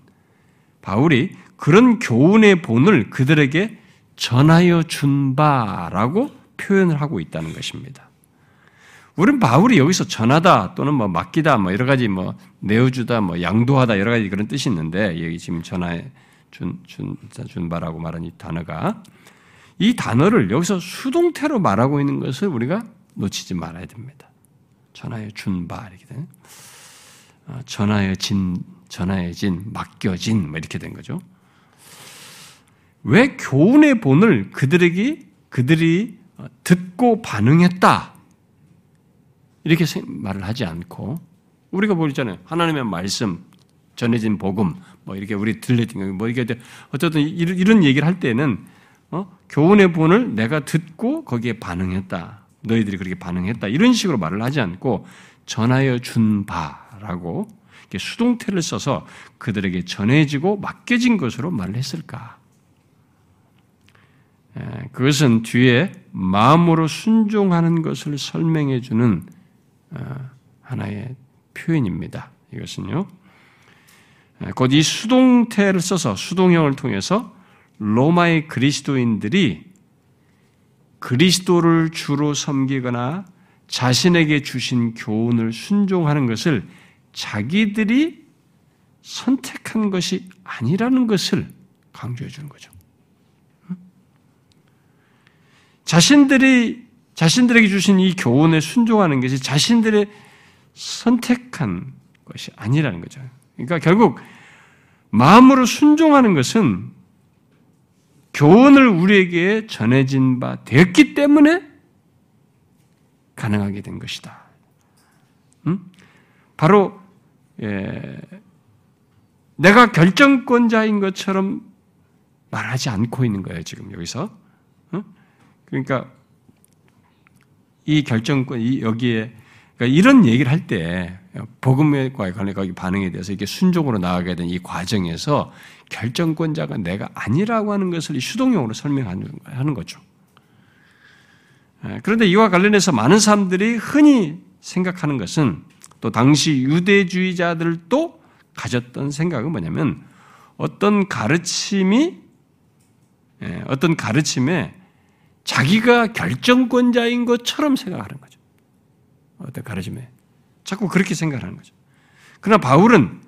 바울이 그런 교훈의 본을 그들에게 전하여 준 바라고 표현을 하고 있다는 것입니다. 우리는 바울이 여기서 전하다 또는 뭐 맡기다 뭐 여러 가지 뭐 내어주다 뭐 양도하다 여러 가지 그런 뜻이 있는데 여기 지금 전하에 준, 준, 준 바라고 말한 이 단어가 이 단어를 여기서 수동태로 말하고 있는 것을 우리가 놓치지 말아야 됩니다. 전하여 준 바 이렇게 된 어, 전하여 진 전하여 진 맡겨진 뭐 이렇게 된 거죠. 왜 교훈의 본을 그들에게 그들이 듣고 반응했다 이렇게 말을 하지 않고 우리가 보잖아요 하나님의 말씀 전해진 복음 뭐 이렇게 우리 들려진 뭐 이게 어쨌든 이런 얘기를 할 때는 어? 교훈의 본을 내가 듣고 거기에 반응했다. 너희들이 그렇게 반응했다. 이런 식으로 말을 하지 않고 전하여 준 바라고 수동태를 써서 그들에게 전해지고 맡겨진 것으로 말을 했을까? 그것은 뒤에 마음으로 순종하는 것을 설명해 주는 어, 하나의 표현입니다. 이것은요. 곧 이 수동태를 써서 수동형을 통해서 로마의 그리스도인들이 그리스도를 주로 섬기거나 자신에게 주신 교훈을 순종하는 것을 자기들이 선택한 것이 아니라는 것을 강조해 주는 거죠. 자신들이 자신들에게 주신 이 교훈에 순종하는 것이 자신들의 선택한 것이 아니라는 거죠. 그러니까 결국 마음으로 순종하는 것은 교훈을 우리에게 전해진 바 되었기 때문에 가능하게 된 것이다. 음? 바로 예, 내가 결정권자인 것처럼 말하지 않고 있는 거예요. 지금 여기서 그러니까 이 결정권, 이 여기에 그러니까 이런 얘기를 할때 관해 거기 반응에 대해서 이게 순종으로 나아가게 된이 과정에서 결정권자가 내가 아니라고 하는 것을 수동용으로 설명하는 거죠. 예, 그런데 이와 관련해서 많은 사람들이 흔히 생각하는 것은 또 당시 유대주의자들도 가졌던 생각은 뭐냐면 어떤 가르침이 예, 어떤 가르침에 자기가 결정권자인 것처럼 생각하는 거죠. 어떤 가르침에. 자꾸 그렇게 생각하는 거죠. 그러나 바울은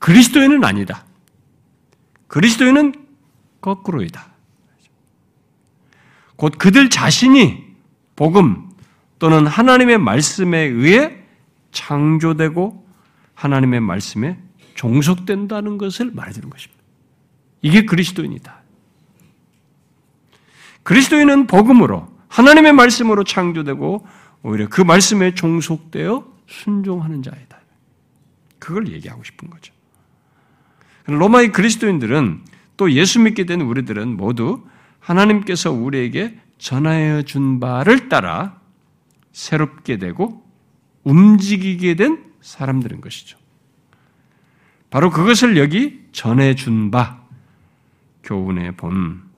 그리스도인은 아니다. 그리스도인은 거꾸로이다. 곧 그들 자신이 복음 또는 하나님의 말씀에 의해 창조되고 하나님의 말씀에 종속된다는 것을 말해주는 것입니다. 이게 그리스도인이다. 그리스도인은 복음으로 하나님의 말씀으로 창조되고 오히려 그 말씀에 종속되어 순종하는 자이다. 그걸 얘기하고 싶은 거죠. 로마의 그리스도인들은 또 예수 믿게 된 우리들은 모두 하나님께서 우리에게 전하여 준 바를 따라 새롭게 되고 움직이게 된 사람들인 것이죠. 바로 그것을 여기 전해 준 바, 교훈의 본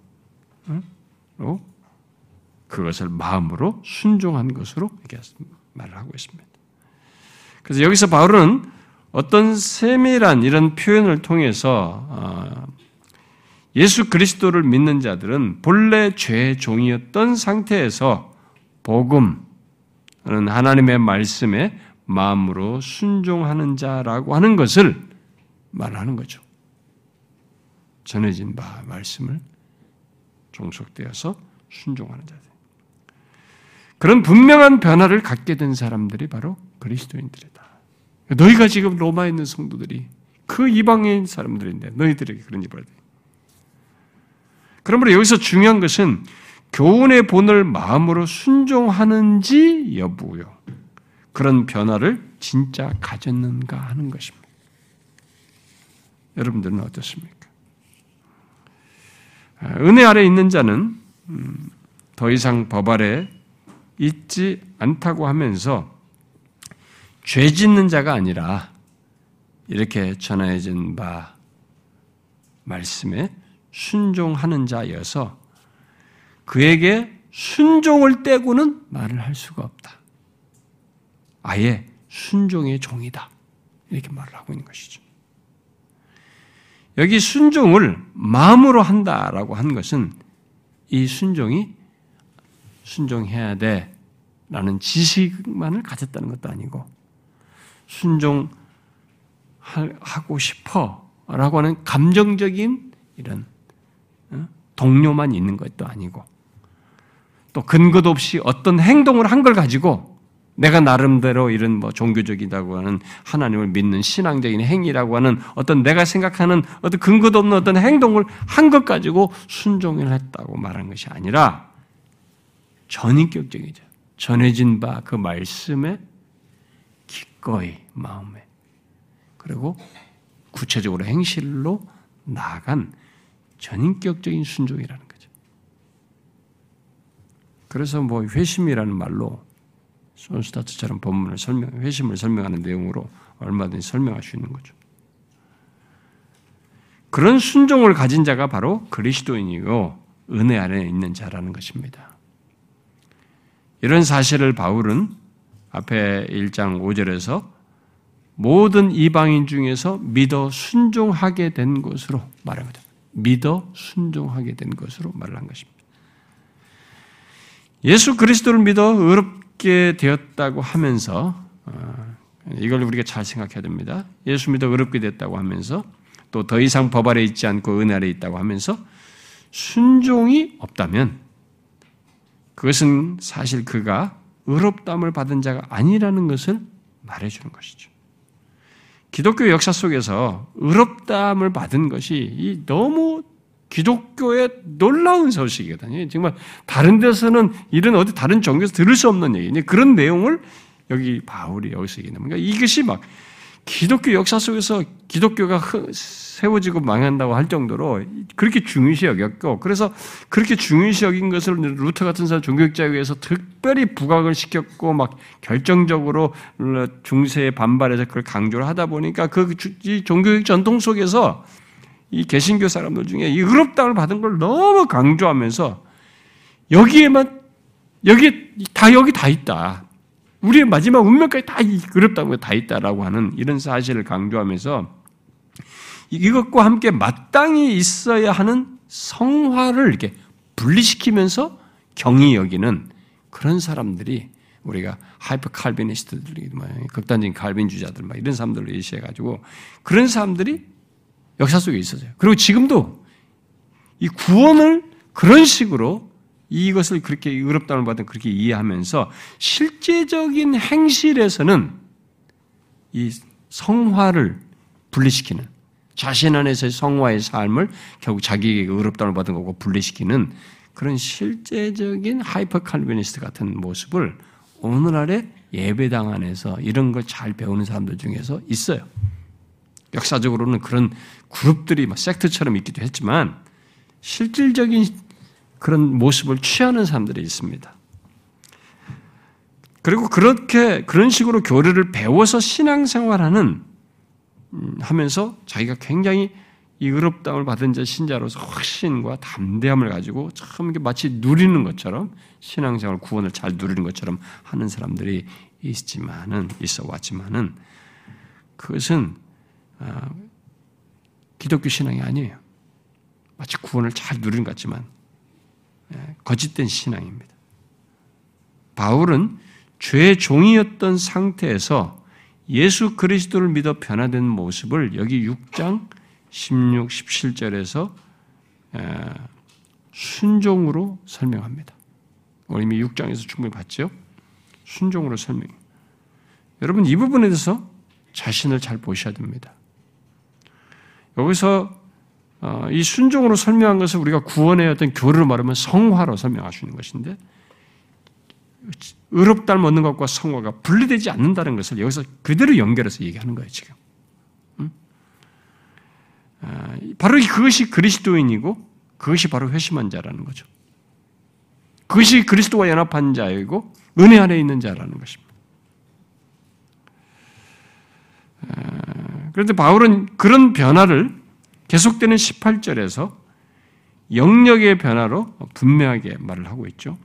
로 그것을 마음으로 순종한 것으로 이렇게 말을 하고 있습니다. 그래서 여기서 바울은 어떤 세밀한 이런 표현을 통해서 어, 예수 그리스도를 믿는 자들은 본래 죄의 종이었던 상태에서 복음은 하나님의 말씀에 마음으로 순종하는 자라고 하는 것을 말하는 거죠. 전해진 바 말씀을 종속되어서 순종하는 자들. 그런 분명한 변화를 갖게 된 사람들이 바로 그리스도인들이다. 너희가 지금 로마에 있는 성도들이 그 이방인 사람들인데 너희들에게 그런 일을 그러므로 여기서 중요한 것은 교훈의 본을 마음으로 순종하는지 여부요. 그런 변화를 진짜 가졌는가 하는 것입니다. 여러분들은 어떻습니까? 아, 은혜 아래 있는 자는 음, 더 이상 법 아래 있지 않다고 하면서 죄 짓는 자가 아니라 이렇게 전해진 바 말씀에 순종하는 자여서 그에게 순종을 떼고는 말을 할 수가 없다. 아예 순종의 종이다. 이렇게 말을 하고 있는 것이죠. 여기 순종을 마음으로 한다라고 한 것은 이 순종이 순종해야 돼 라는 지식만을 가졌다는 것도 아니고 순종하고 싶어 라고 하는 감정적인 이런 어? 동료만 있는 것도 아니고 또 근거도 없이 어떤 행동을 한 걸 가지고 내가 나름대로 이런 뭐 종교적이라고 하는 하나님을 믿는 신앙적인 행위라고 하는 어떤 내가 생각하는 어떤 근거도 없는 어떤 행동을 한 것 가지고 순종을 했다고 말한 것이 아니라 전인격적이죠. 전해진 바 그 말씀에 기꺼이 마음에 그리고 구체적으로 행실로 나아간 전인격적인 순종이라는 거죠. 그래서 뭐 회심이라는 말로 손스타트처럼 본문을 설명, 회심을 설명하는 내용으로 얼마든지 설명할 수 있는 거죠. 그런 순종을 가진 자가 바로 그리스도인이고 은혜 안에 있는 자라는 것입니다. 이런 사실을 바울은 앞에 1장 5절에서 모든 이방인 중에서 믿어 순종하게 된 것으로 말한 거죠. 믿어 순종하게 된 것으로 말을 한 것입니다. 예수 그리스도를 믿어 의롭 게 되었다고 하면서 어, 이걸 우리가 잘 생각해야 됩니다. 예수 믿어 의롭게 됐다고 하면서 또 더 이상 법 아래 있지 않고 은 아래 있다고 하면서 순종이 없다면 그것은 사실 그가 의롭담을 받은 자가 아니라는 것을 말해주는 것이죠. 기독교 역사 속에서 의롭담을 받은 것이 너무 기독교의 놀라운 소식이거든요. 정말 다른 데서는 이런 어디 다른 종교에서 들을 수 없는 얘기. 그런 내용을 여기 바울이 여기서 얘기합니다. 그러니까 이것이 막 기독교 역사 속에서 기독교가 세워지고 망한다고 할 정도로 그렇게 중요시 여겼고 그래서 그렇게 중요시 여긴 것을 루터 같은 사람 종교학자에 의해서 특별히 부각을 시켰고 막 결정적으로 중세에 반발해서 그걸 강조를 하다 보니까 그 종교적 전통 속에서 이 개신교 사람들 중에 이 의롭다를 받은 걸 너무 강조하면서 여기에만 여기 다 여기 다 있다. 우리의 마지막 운명까지 다 의롭다고 다 있다라고 하는 이런 사실을 강조하면서 이것과 함께 마땅히 있어야 하는 성화를 이렇게 분리시키면서 경히 여기는 그런 사람들이 우리가 하이퍼 칼빈니스트들이 뭐 극단적인 칼빈주의자들 막 이런 사람들을 예시해 가지고 그런 사람들이 역사 속에 있었어요. 그리고 지금도 이 구원을 그런 식으로 이것을 그렇게 의롭다함 받은 그렇게 이해하면서 실제적인 행실에서는 이 성화를 분리시키는 자신 안에서의 성화의 삶을 결국 자기에게 의롭다함 받은 거고 분리시키는 그런 실제적인 hyper Calvinist 같은 모습을 오늘날의 예배당 안에서 이런 걸 잘 배우는 사람들 중에서 있어요. 역사적으로는 그런 그룹들이 막 sect처럼 있기도 했지만 실질적인 그런 모습을 취하는 사람들이 있습니다. 그리고 그렇게 그런 식으로 교리를 배워서 신앙생활하는 음, 하면서 자기가 굉장히 이 의롭다움을 받은 자 신자로서 확신과 담대함을 가지고 참 마치 누리는 것처럼 신앙생활 구원을 잘 누리는 것처럼 하는 사람들이 있지만은 있어 왔지만은 그것은 아, 기독교 신앙이 아니에요. 마치 구원을 잘 누리는 것 같지만 예, 거짓된 신앙입니다. 바울은 죄의 종이었던 상태에서 예수 그리스도를 믿어 변화된 모습을 여기 6장 16, 17절에서 순종으로 설명합니다. 이미 6장에서 충분히 봤죠? 순종으로 설명. 여러분 이 부분에 대해서 자신을 잘 보셔야 됩니다. 여기서 어, 이 순종으로 설명한 것을 우리가 구원의 어떤 교를 말하면 성화로 있는 것인데 의롭다를 얻는 것과 성화가 분리되지 않는다는 것을 여기서 그대로 연결해서 얘기하는 거예요 지금. 아, 바로 그것이 그리스도인이고 그것이 바로 회심한 자라는 거죠. 그것이 그리스도와 연합한 자이고 은혜 안에 있는 자라는 것입니다. 아, 그런데 바울은 그런 변화를 계속되는 18절에서 영역의 변화로 분명하게 말을 하고 있죠.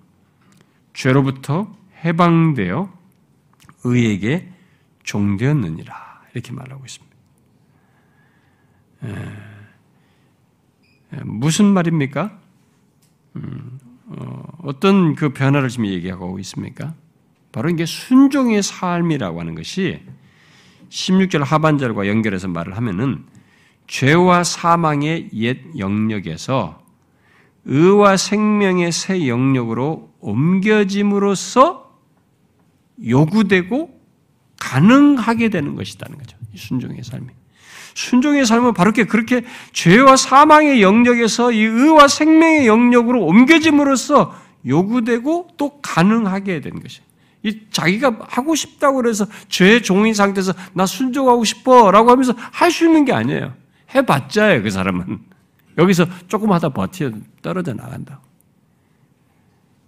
죄로부터 해방되어 의에게 종되었느니라 이렇게 말하고 있습니다. 무슨 말입니까? 음, 어, 떤그 변화를 지금 얘기하고 있습니까? 바로 이게 순종의 삶이라고 하는 것이 16절 하반절과 연결해서 말을 하면은 죄와 사망의 옛 영역에서 의와 생명의 새 영역으로 옮겨짐으로써 요구되고 가능하게 되는 것이라는 거죠. 순종의 삶이. 순종의 삶은 바로 그렇게 죄와 사망의 영역에서 이 의와 생명의 영역으로 옮겨짐으로써 요구되고 또 가능하게 된 것이. 이 자기가 하고 싶다고 그래서 죄의 종인 상태에서 나 순종하고 싶어라고 하면서 할 수 있는 게 아니에요. 해봤자요 그 사람은 여기서 조금 하다 버텨 떨어져 나간다.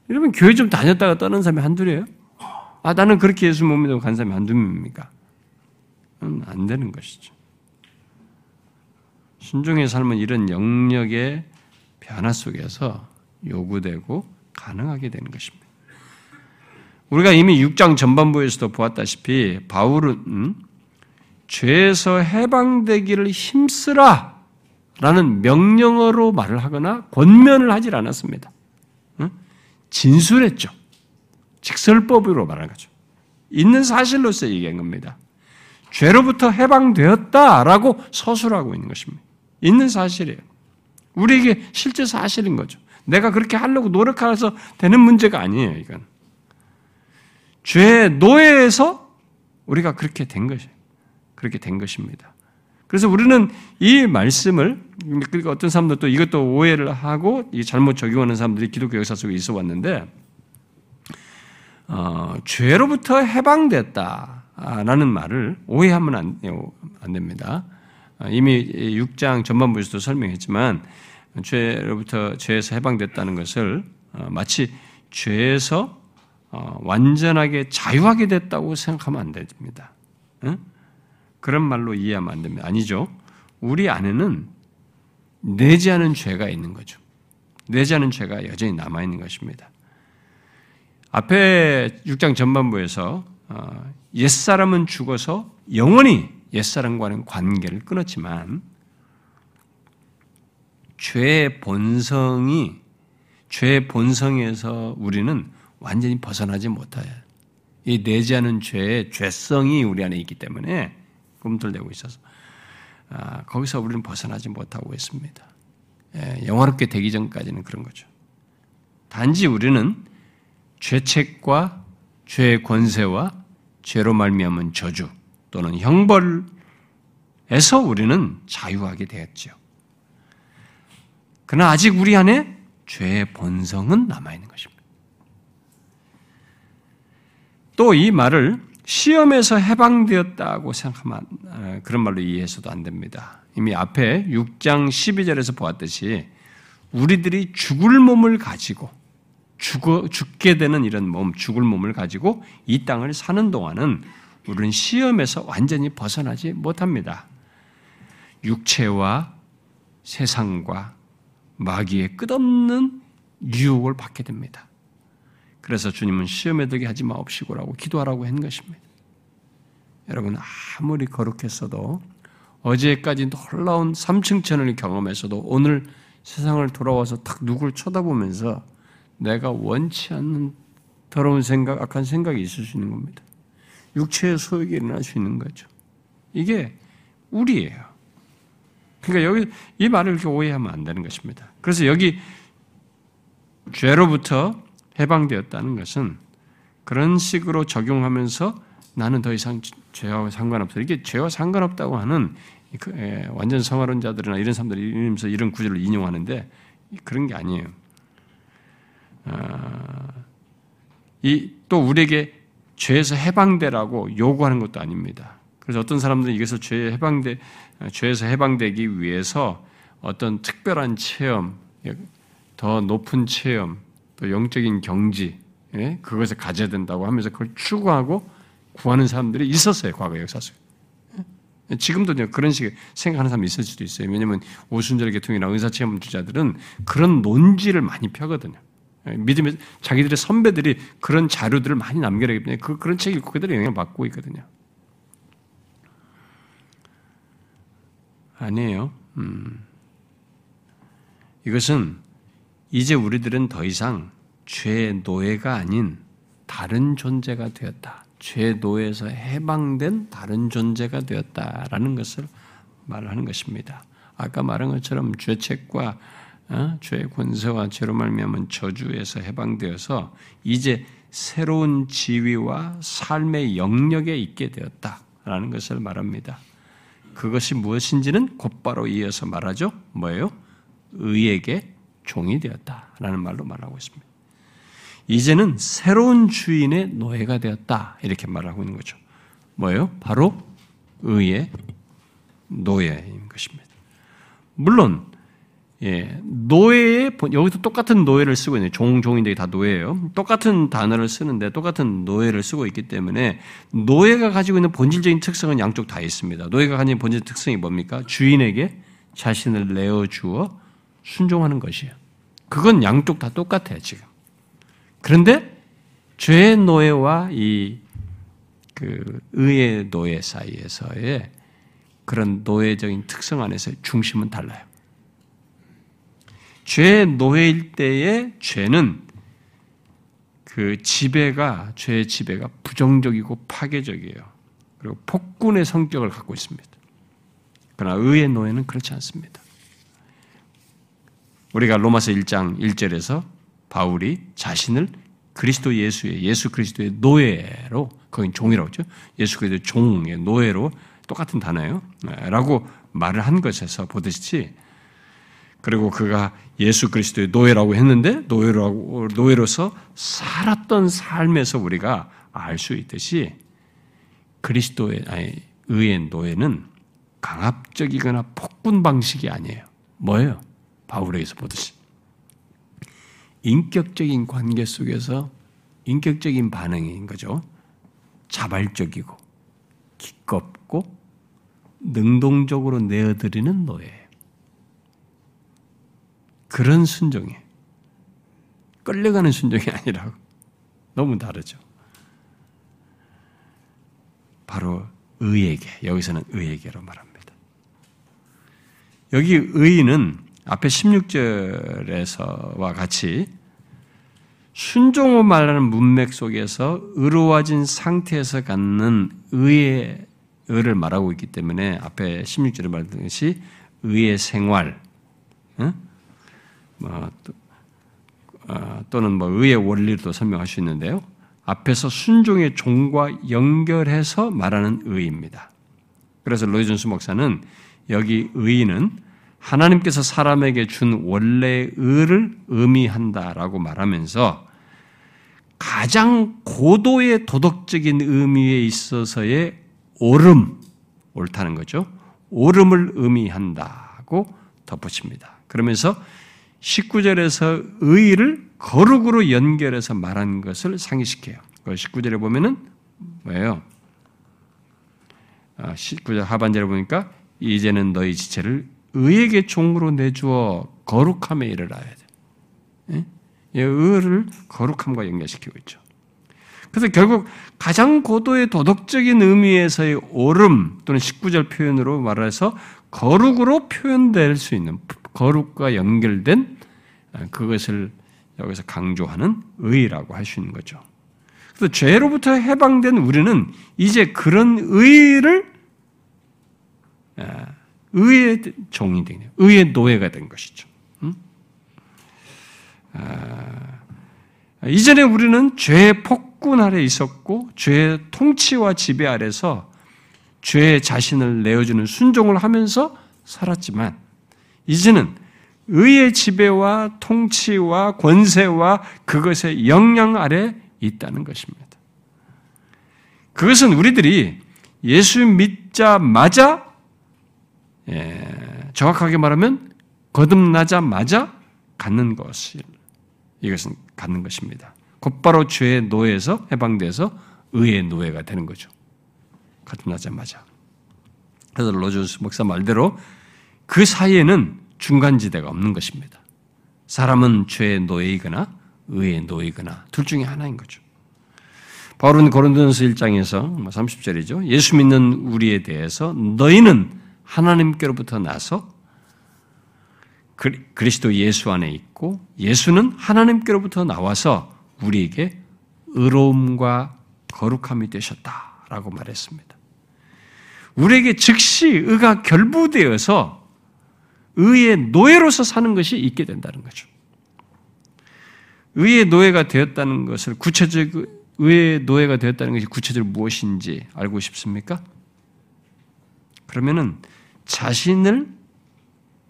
여러분 교회 좀 다녔다가 떠난 사람이 한둘이에요? 아 나는 그렇게 예수 못 믿고 간 사람이 한둘입니까? 안 되는 것이죠. 순종의 삶은 이런 영역의 변화 속에서 요구되고 가능하게 되는 것입니다. 우리가 이미 6장 전반부에서도 보았다시피 바울은 음, 죄에서 해방되기를 힘쓰라 라는 명령어로 말을 하거나 권면을 하질 않았습니다. 진술했죠. 직설법으로 말한 거죠. 있는 사실로서 얘기한 겁니다. 죄로부터 해방되었다라고 서술하고 있는 것입니다. 있는 사실이에요. 우리에게 실제 사실인 거죠. 내가 그렇게 하려고 노력해서 되는 문제가 아니에요, 이건. 죄의 노예에서 우리가 그렇게 된 것이에요. 그렇게 된 것입니다. 그래서 우리는 이 말씀을, 그러니까 어떤 사람들 또 이것도 오해를 하고 잘못 적용하는 사람들이 기독교 역사 속에 있어 왔는데, 어, 죄로부터 해방됐다라는 말을 오해하면 안, 안 됩니다. 아, 이미 6장 전반부에서도 설명했지만 죄로부터 죄에서 해방됐다는 것을 어, 마치 죄에서 어, 완전하게 자유하게 됐다고 생각하면 안 됩니다. 그런 말로 이해하면 안 됩니다. 아니죠. 우리 안에는 내지 않은 죄가 있는 거죠. 내지 않은 죄가 여전히 남아 있는 것입니다. 앞에 6장 전반부에서 어, 옛사람은 죽어서 영원히 옛사람과는 관계를 끊었지만 죄의 본성이 죄의 본성에서 우리는 완전히 벗어나지 못해요. 이 내지 않은 죄의 죄성이 우리 안에 있기 때문에 꿈틀대고 있어서 아, 거기서 우리는 벗어나지 못하고 있습니다. 예, 영화롭게 되기 전까지는 그런 거죠. 단지 우리는 죄책과 죄의 권세와 죄로 말미암은 저주 또는 형벌에서 우리는 자유하게 되었죠. 그러나 아직 우리 안에 죄의 본성은 남아 있는 것입니다. 또 이 말을 시험에서 해방되었다고 생각하면 어, 그런 말로 이해해서도 안 됩니다. 이미 앞에 6장 12절에서 보았듯이 우리들이 죽을 몸을 가지고 죽어, 죽게 되는 이런 몸, 죽을 몸을 가지고 이 땅을 사는 동안은 우리는 시험에서 완전히 벗어나지 못합니다. 육체와 세상과 마귀의 끝없는 유혹을 받게 됩니다. 그래서 주님은 시험에 들게 하지 마옵시고라고 기도하라고 한 것입니다. 여러분 아무리 거룩했어도 어제까지 놀라운 삼층천을 경험했어도 오늘 세상을 돌아와서 딱 누굴 쳐다보면서 내가 원치 않는 더러운 생각, 악한 생각이 있을 수 있는 겁니다. 육체의 소욕이 일어날 수 있는 거죠. 이게 우리예요. 그러니까 여기 이 말을 이렇게 오해하면 안 되는 것입니다. 그래서 여기 죄로부터 해방되었다는 것은 그런 식으로 적용하면서 나는 더 이상 죄와 상관없어. 이게 죄와 상관없다고 하는 그, 완전 성화론자들이나 이런 사람들이 이러면서 이런 구절을 인용하는데 그런 게 아니에요. 아, 이또 우리에게 죄에서 해방되라고 요구하는 것도 아닙니다. 그래서 어떤 사람들은 이것을 죄 해방돼 죄에서 해방되기 위해서 어떤 특별한 체험, 더 높은 체험, 또 영적인 경지, 예? 그것을 가져야 된다고 하면서 그걸 추구하고 구하는 사람들이 있었어요 과거 역사 속에. 예? 지금도 그런 식의 생각하는 사람이 있을 수도 있어요. 왜냐하면 오순절 계통이나 의사체험 주자들은 그런 논지를 많이 펴거든요. 예, 믿음의 자기들의 선배들이 그런 자료들을 많이 남겨내기 때문에 그, 그런 책 읽고 그대로 영향을 받고 있거든요. 아니에요. 음. 이것은 이제 우리들은 더 이상 죄의 노예가 아닌 다른 존재가 되었다. 죄 노예에서 해방된 다른 존재가 되었다라는 것을 말하는 것입니다. 아까 말한 것처럼 죄책과 어? 죄의 권세와 죄로 말미암은 저주에서 해방되어서 이제 새로운 지위와 삶의 영역에 있게 되었다라는 것을 말합니다. 그것이 무엇인지는 곧바로 이어서 말하죠. 뭐예요? 의에게 종이 되었다라는 말로 말하고 있습니다. 이제는 새로운 주인의 노예가 되었다 이렇게 말하고 있는 거죠. 뭐예요? 바로 의의 노예인 것입니다. 물론 예, 노예의 여기서 똑같은 노예를 쓰고 있는 종 종인데 다 노예예요. 똑같은 단어를 쓰는데 똑같은 노예를 쓰고 있기 때문에 노예가 가지고 있는 본질적인 특성은 양쪽 다 있습니다. 노예가 가진 본질 특성이 뭡니까? 주인에게 자신을 내어 주어 순종하는 것이에요. 그건 양쪽 다 똑같아요, 지금. 그런데 죄의 노예와 이 그 의의 노예 사이에서의 그런 노예적인 특성 안에서 중심은 달라요. 죄의 노예일 때의 죄는 그 지배가 죄의 지배가 부정적이고 파괴적이에요. 그리고 폭군의 성격을 갖고 있습니다. 그러나 의의 노예는 그렇지 않습니다. 우리가 로마서 1장 1절에서 바울이 자신을 그리스도 예수의 예수 그리스도의 노예로 거긴 종이라고 했죠. 예수 그리스도의 종의 노예로 똑같은 단어예요. 라고 말을 한 것에서 보듯이 그리고 그가 예수 그리스도의 노예라고 했는데 노예라고 노예로서 살았던 삶에서 우리가 알 수 있듯이 그리스도의 아니 의의 노예는 강압적이거나 폭군 방식이 아니에요. 뭐예요? 바울에게서 보듯이 인격적인 관계 속에서 인격적인 반응인 거죠. 자발적이고 기껍고 능동적으로 내어드리는 노예. 그런 순종이 끌려가는 순종이 아니라고 너무 다르죠. 바로 의에게 여기서는 의에게로 말합니다. 여기 의는 앞에 16절에서와 같이 순종을 말하는 문맥 속에서 의로워진 상태에서 갖는 의의 의를 말하고 있기 때문에 앞에 16절에 말했듯이 의의 생활, 응? 뭐, 어, 또는 뭐 의의 원리도 설명할 수 있는데요. 앞에서 순종의 종과 연결해서 말하는 의입니다. 그래서 로이존스 목사는 여기 의는 하나님께서 사람에게 준 원래의 의를 의미한다라고 말하면서 가장 고도의 도덕적인 의미에 있어서의 옳음, 옳다는 거죠. 옳음을 의미한다고 덧붙입니다. 그러면서 19절에서 의를 거룩으로 연결해서 말한 것을 상기시켜요. 19절에 그 보면은 뭐예요? 19절 아, 하반절에 보니까 이제는 너희 지체를 의에게 종으로 내주어 거룩함에 이르러야 돼. 예? 의를 거룩함과 연결시키고 있죠. 그래서 결국 가장 고도의 도덕적인 의미에서의 오름 또는 19절 표현으로 말해서 거룩으로 표현될 수 있는 거룩과 연결된 그것을 여기서 강조하는 의라고 할 수 있는 거죠. 그래서 죄로부터 해방된 우리는 이제 그런 의를 의의 종이 되네요. 의의 노예가 된 것이죠. 이전에 우리는 죄의 폭군 아래 있었고 죄의 통치와 지배 아래서 죄 자신을 내어주는 순종을 하면서 살았지만 이제는 의의 지배와 통치와 권세와 그것의 영향 아래 있다는 것입니다. 그것은 우리들이 예수 믿자마자 예, 정확하게 말하면 거듭나자마자 갖는 것이 이것은 갖는 것입니다. 곧바로 죄의 노예에서 해방돼서 의의 노예가 되는 거죠. 거듭나자마자. 그래서 로저스 목사 말대로 그 사이에는 중간지대가 없는 것입니다. 사람은 죄의 노예이거나 의의 노예이거나 둘 중에 하나인 거죠. 바울은 고린도전서 1장에서 30절이죠. 예수 믿는 우리에 대해서 너희는 하나님께로부터 나서 그리스도 예수 안에 있고 예수는 하나님께로부터 나와서 우리에게 의로움과 거룩함이 되셨다라고 말했습니다. 우리에게 즉시 의가 결부되어서 의의 노예로서 사는 것이 있게 된다는 거죠. 의의 노예가 되었다는 것을 구체적 의의 노예가 되었다는 것이 구체적으로 무엇인지 알고 싶습니까? 그러면은 자신을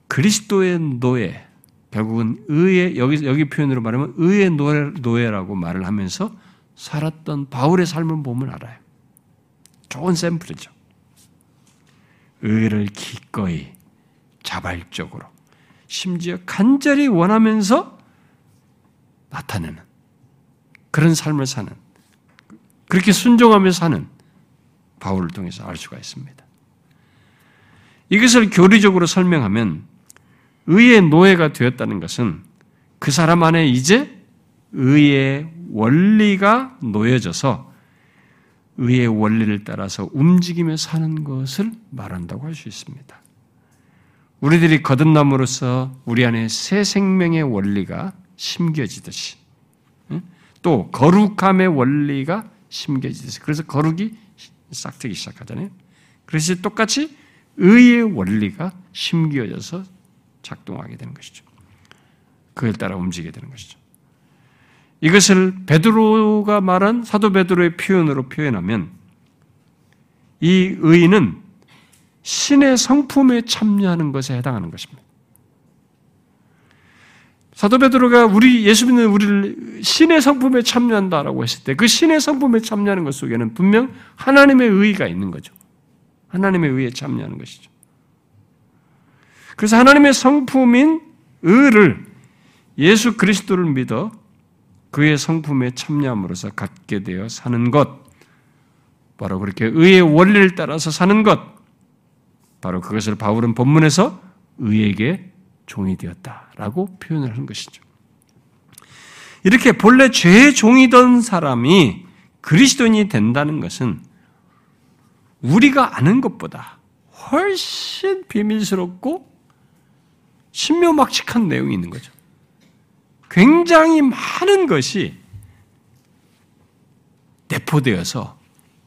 그리스도의 노예, 결국은 의의 여기 여기 표현으로 말하면 의의 노예, 노예 라고 말을 하면서 살았던 바울의 삶을 보면 알아요. 좋은 샘플이죠. 의를 기꺼이 자발적으로 심지어 간절히 원하면서 나타내는 그런 삶을 사는 그렇게 순종하며 사는 바울을 통해서 알 수가 있습니다. 이것을 교리적으로 설명하면 의의 노예가 되었다는 것은 그 사람 안에 이제 의의 원리가 놓여져서 의의 원리를 따라서 움직이며 사는 것을 말한다고 할 수 있습니다. 우리들이 거듭남으로써 우리 안에 새 생명의 원리가 심겨지듯이 또 거룩함의 원리가 심겨지듯이 그래서 거룩이 싹트기 시작하잖아요. 그래서 똑같이 의의 원리가 심겨져서 작동하게 되는 것이죠. 그에 따라 움직이게 되는 것이죠. 이것을 베드로가 말한 사도 베드로의 표현으로 표현하면 이 의는 신의 성품에 참여하는 것에 해당하는 것입니다. 사도 베드로가 우리 예수 믿는 우리를 신의 성품에 참여한다라고 했을 때 그 신의 성품에 참여하는 것 속에는 분명 하나님의 의가 있는 거죠. 하나님의 의에 참여하는 것이죠. 그래서 하나님의 성품인 의를 예수 그리스도를 믿어 그의 성품에 참여함으로써 갖게 되어 사는 것, 바로 그렇게 의의 원리를 따라서 사는 것, 바로 그것을 바울은 본문에서 의에게 종이 되었다라고 표현을 한 것이죠. 이렇게 본래 죄의 종이던 사람이 그리스도인이 된다는 것은 우리가 아는 것보다 훨씬 비밀스럽고 신묘막측한 내용이 있는 거죠. 굉장히 많은 것이 내포되어서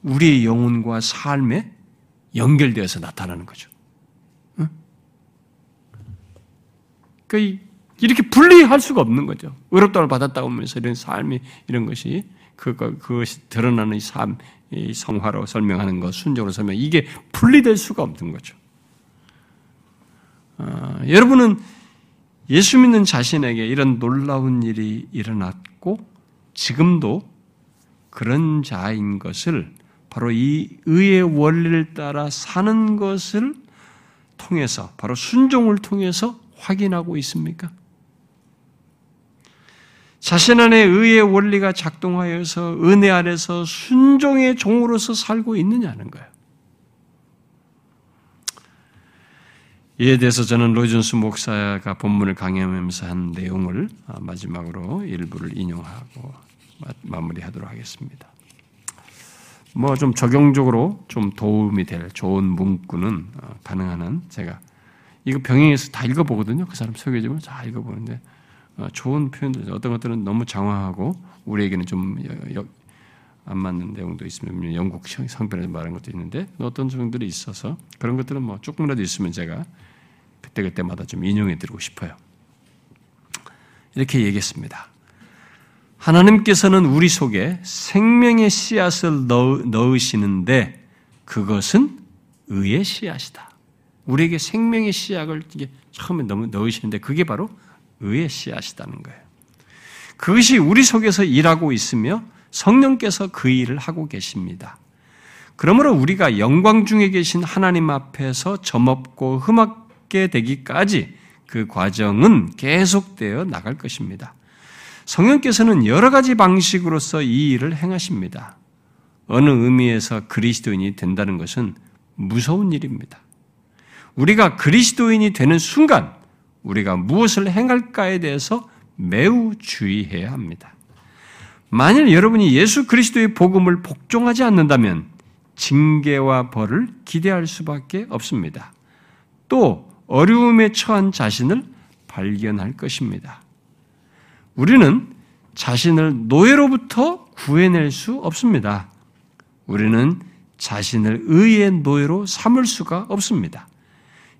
우리의 영혼과 삶에 연결되어서 나타나는 거죠. 응? 그 이렇게 분리할 수가 없는 거죠. 의롭다를 받았다 오면서 이런 삶이 이런 것이 그거 그것이 드러나는 삶, 이 성화로 설명하는 것, 순종으로 설명 이게 분리될 수가 없는 거죠. 어, 여러분은 예수 믿는 자신에게 이런 놀라운 일이 일어났고 지금도 그런 자인 것을 바로 이 의의 원리를 따라 사는 것을 통해서 바로 순종을 통해서 확인하고 있습니까? 자신 안에 의의 원리가 작동하여서 은혜 안에서 순종의 종으로서 살고 있느냐는 거예요. 이에 대해서 저는 로이존스 목사가 본문을 강의하면서 한 내용을 아, 마지막으로 일부를 인용하고 마무리하도록 하겠습니다. 뭐 좀 적용적으로 좀 도움이 될 좋은 문구는 어, 가능한 한 제가 이거 병행해서 다 읽어보거든요. 그 사람 소개해주면 다 읽어보는데 어, 좋은 표현들 어떤 것들은 너무 장황하고 우리에게는 좀 안 맞는 내용도 있으면 영국 성편에서 말한 것도 있는데 어떤 정들이 있어서 그런 것들은 뭐 조금이라도 있으면 제가 그때 그때마다 좀 인용해 드리고 싶어요. 이렇게 얘기했습니다. 하나님께서는 우리 속에 생명의 씨앗을 넣으시는데 그것은 의의 씨앗이다. 우리에게 생명의 씨앗을 처음에 넣으시는데 그게 바로 의의 씨앗이다는 거예요. 그것이 우리 속에서 일하고 있으며 성령께서 그 일을 하고 계십니다. 그러므로 우리가 영광 중에 계신 하나님 앞에서 점없고 흠없게 되기까지 그 과정은 계속되어 나갈 것입니다. 성령께서는 여러 가지 방식으로서 이 일을 행하십니다. 어느 의미에서 그리스도인이 된다는 것은 무서운 일입니다. 우리가 그리스도인이 되는 순간 우리가 무엇을 행할까에 대해서 매우 주의해야 합니다. 만일 여러분이 예수 그리스도의 복음을 복종하지 않는다면 징계와 벌을 기대할 수밖에 없습니다. 또 어려움에 처한 자신을 발견할 것입니다. 우리는 자신을 노예로부터 구해낼 수 없습니다. 우리는 자신을 의의 노예로 삼을 수가 없습니다.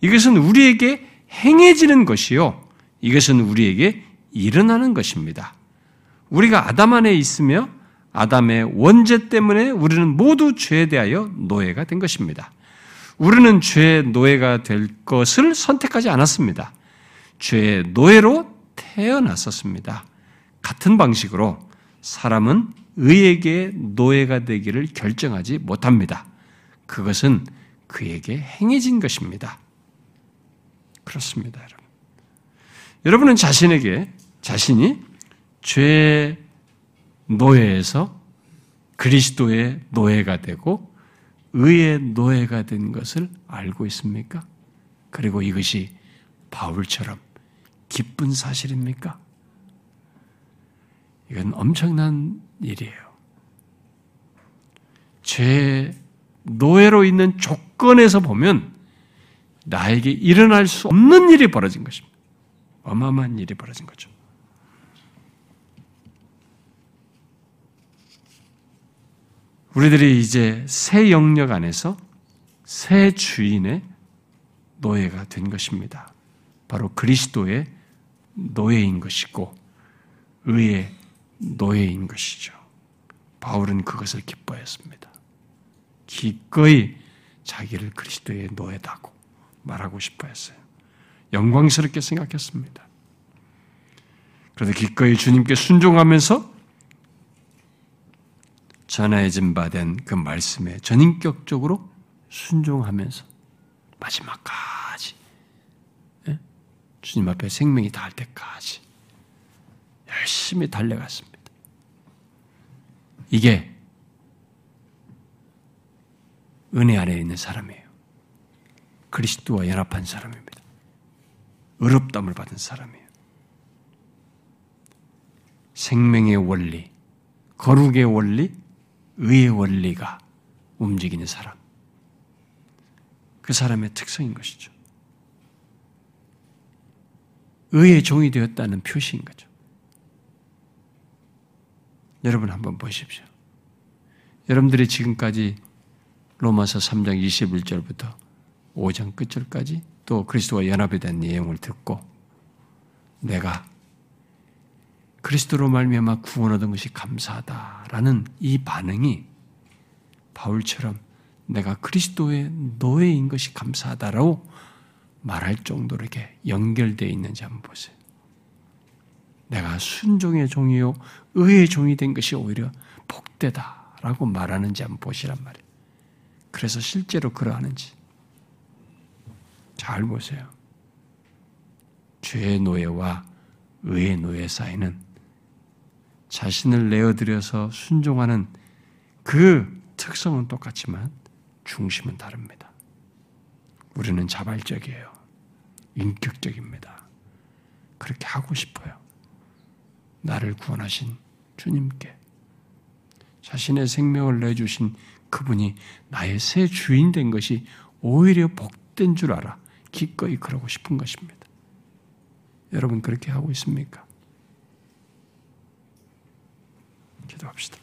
이것은 우리에게 행해지는 것이요. 이것은 우리에게 일어나는 것입니다. 우리가 아담 안에 있으며 아담의 원죄 때문에 우리는 모두 죄에 대하여 노예가 된 것입니다. 우리는 죄의 노예가 될 것을 선택하지 않았습니다. 죄의 노예로 태어났었습니다. 같은 방식으로 사람은 의에게 노예가 되기를 결정하지 못합니다. 그것은 그에게 행해진 것입니다. 그렇습니다, 여러분. 여러분은 자신에게 자신이 죄의 노예에서 그리스도의 노예가 되고 의의 노예가 된 것을 알고 있습니까? 그리고 이것이 바울처럼 기쁜 사실입니까? 이건 엄청난 일이에요. 죄 노예로 있는 조건에서 보면 나에게 일어날 수 없는 일이 벌어진 것입니다. 어마어마한 일이 벌어진 거죠. 우리들이 이제 새 영역 안에서 새 주인의 노예가 된 것입니다. 바로 그리스도의 노예인 것이고 의의 노예인 것이죠. 바울은 그것을 기뻐했습니다. 기꺼이 자기를 그리스도의 노예다고 말하고 싶어 했어요. 영광스럽게 생각했습니다. 그래서 기꺼이 주님께 순종하면서 전하여진 바 된 그 말씀에 전인격적으로 순종하면서 마지막까지 예? 주님 앞에 생명이 닿을 때까지 열심히 달려갔습니다. 이게 은혜 아래에 있는 사람이에요. 그리스도와 연합한 사람입니다. 의롭담을 받은 사람이에요. 생명의 원리, 거룩의 원리, 의의 원리가 움직이는 사람. 그 사람의 특성인 것이죠. 의의 종이 되었다는 표시인 거죠. 여러분 한번 보십시오. 여러분들이 지금까지 로마서 3장 21절부터 5장 끝절까지 또 그리스도와 연합에 대한 내용을 듣고 내가 그리스도로 말미암아 구원 얻은 것이 감사하다라는 이 반응이 바울처럼 내가 그리스도의 노예인 것이 감사하다라고 말할 정도로 이렇게 연결되어 있는지 한번 보세요. 내가 순종의 종이요 의의 종이 된 것이 오히려 복되다라고 말하는지 한번 보시란 말이에요. 그래서 실제로 그러하는지 잘 보세요. 죄의 노예와 의의 노예 사이는 자신을 내어드려서 순종하는 그 특성은 똑같지만 중심은 다릅니다. 우리는 자발적이에요. 인격적입니다. 그렇게 하고 싶어요. 나를 구원하신 주님께 자신의 생명을 내주신 그분이 나의 새 주인 된 것이 오히려 복된 줄 알아 기꺼이 그러고 싶은 것입니다. 여러분 그렇게 하고 있습니까? 기도합시다.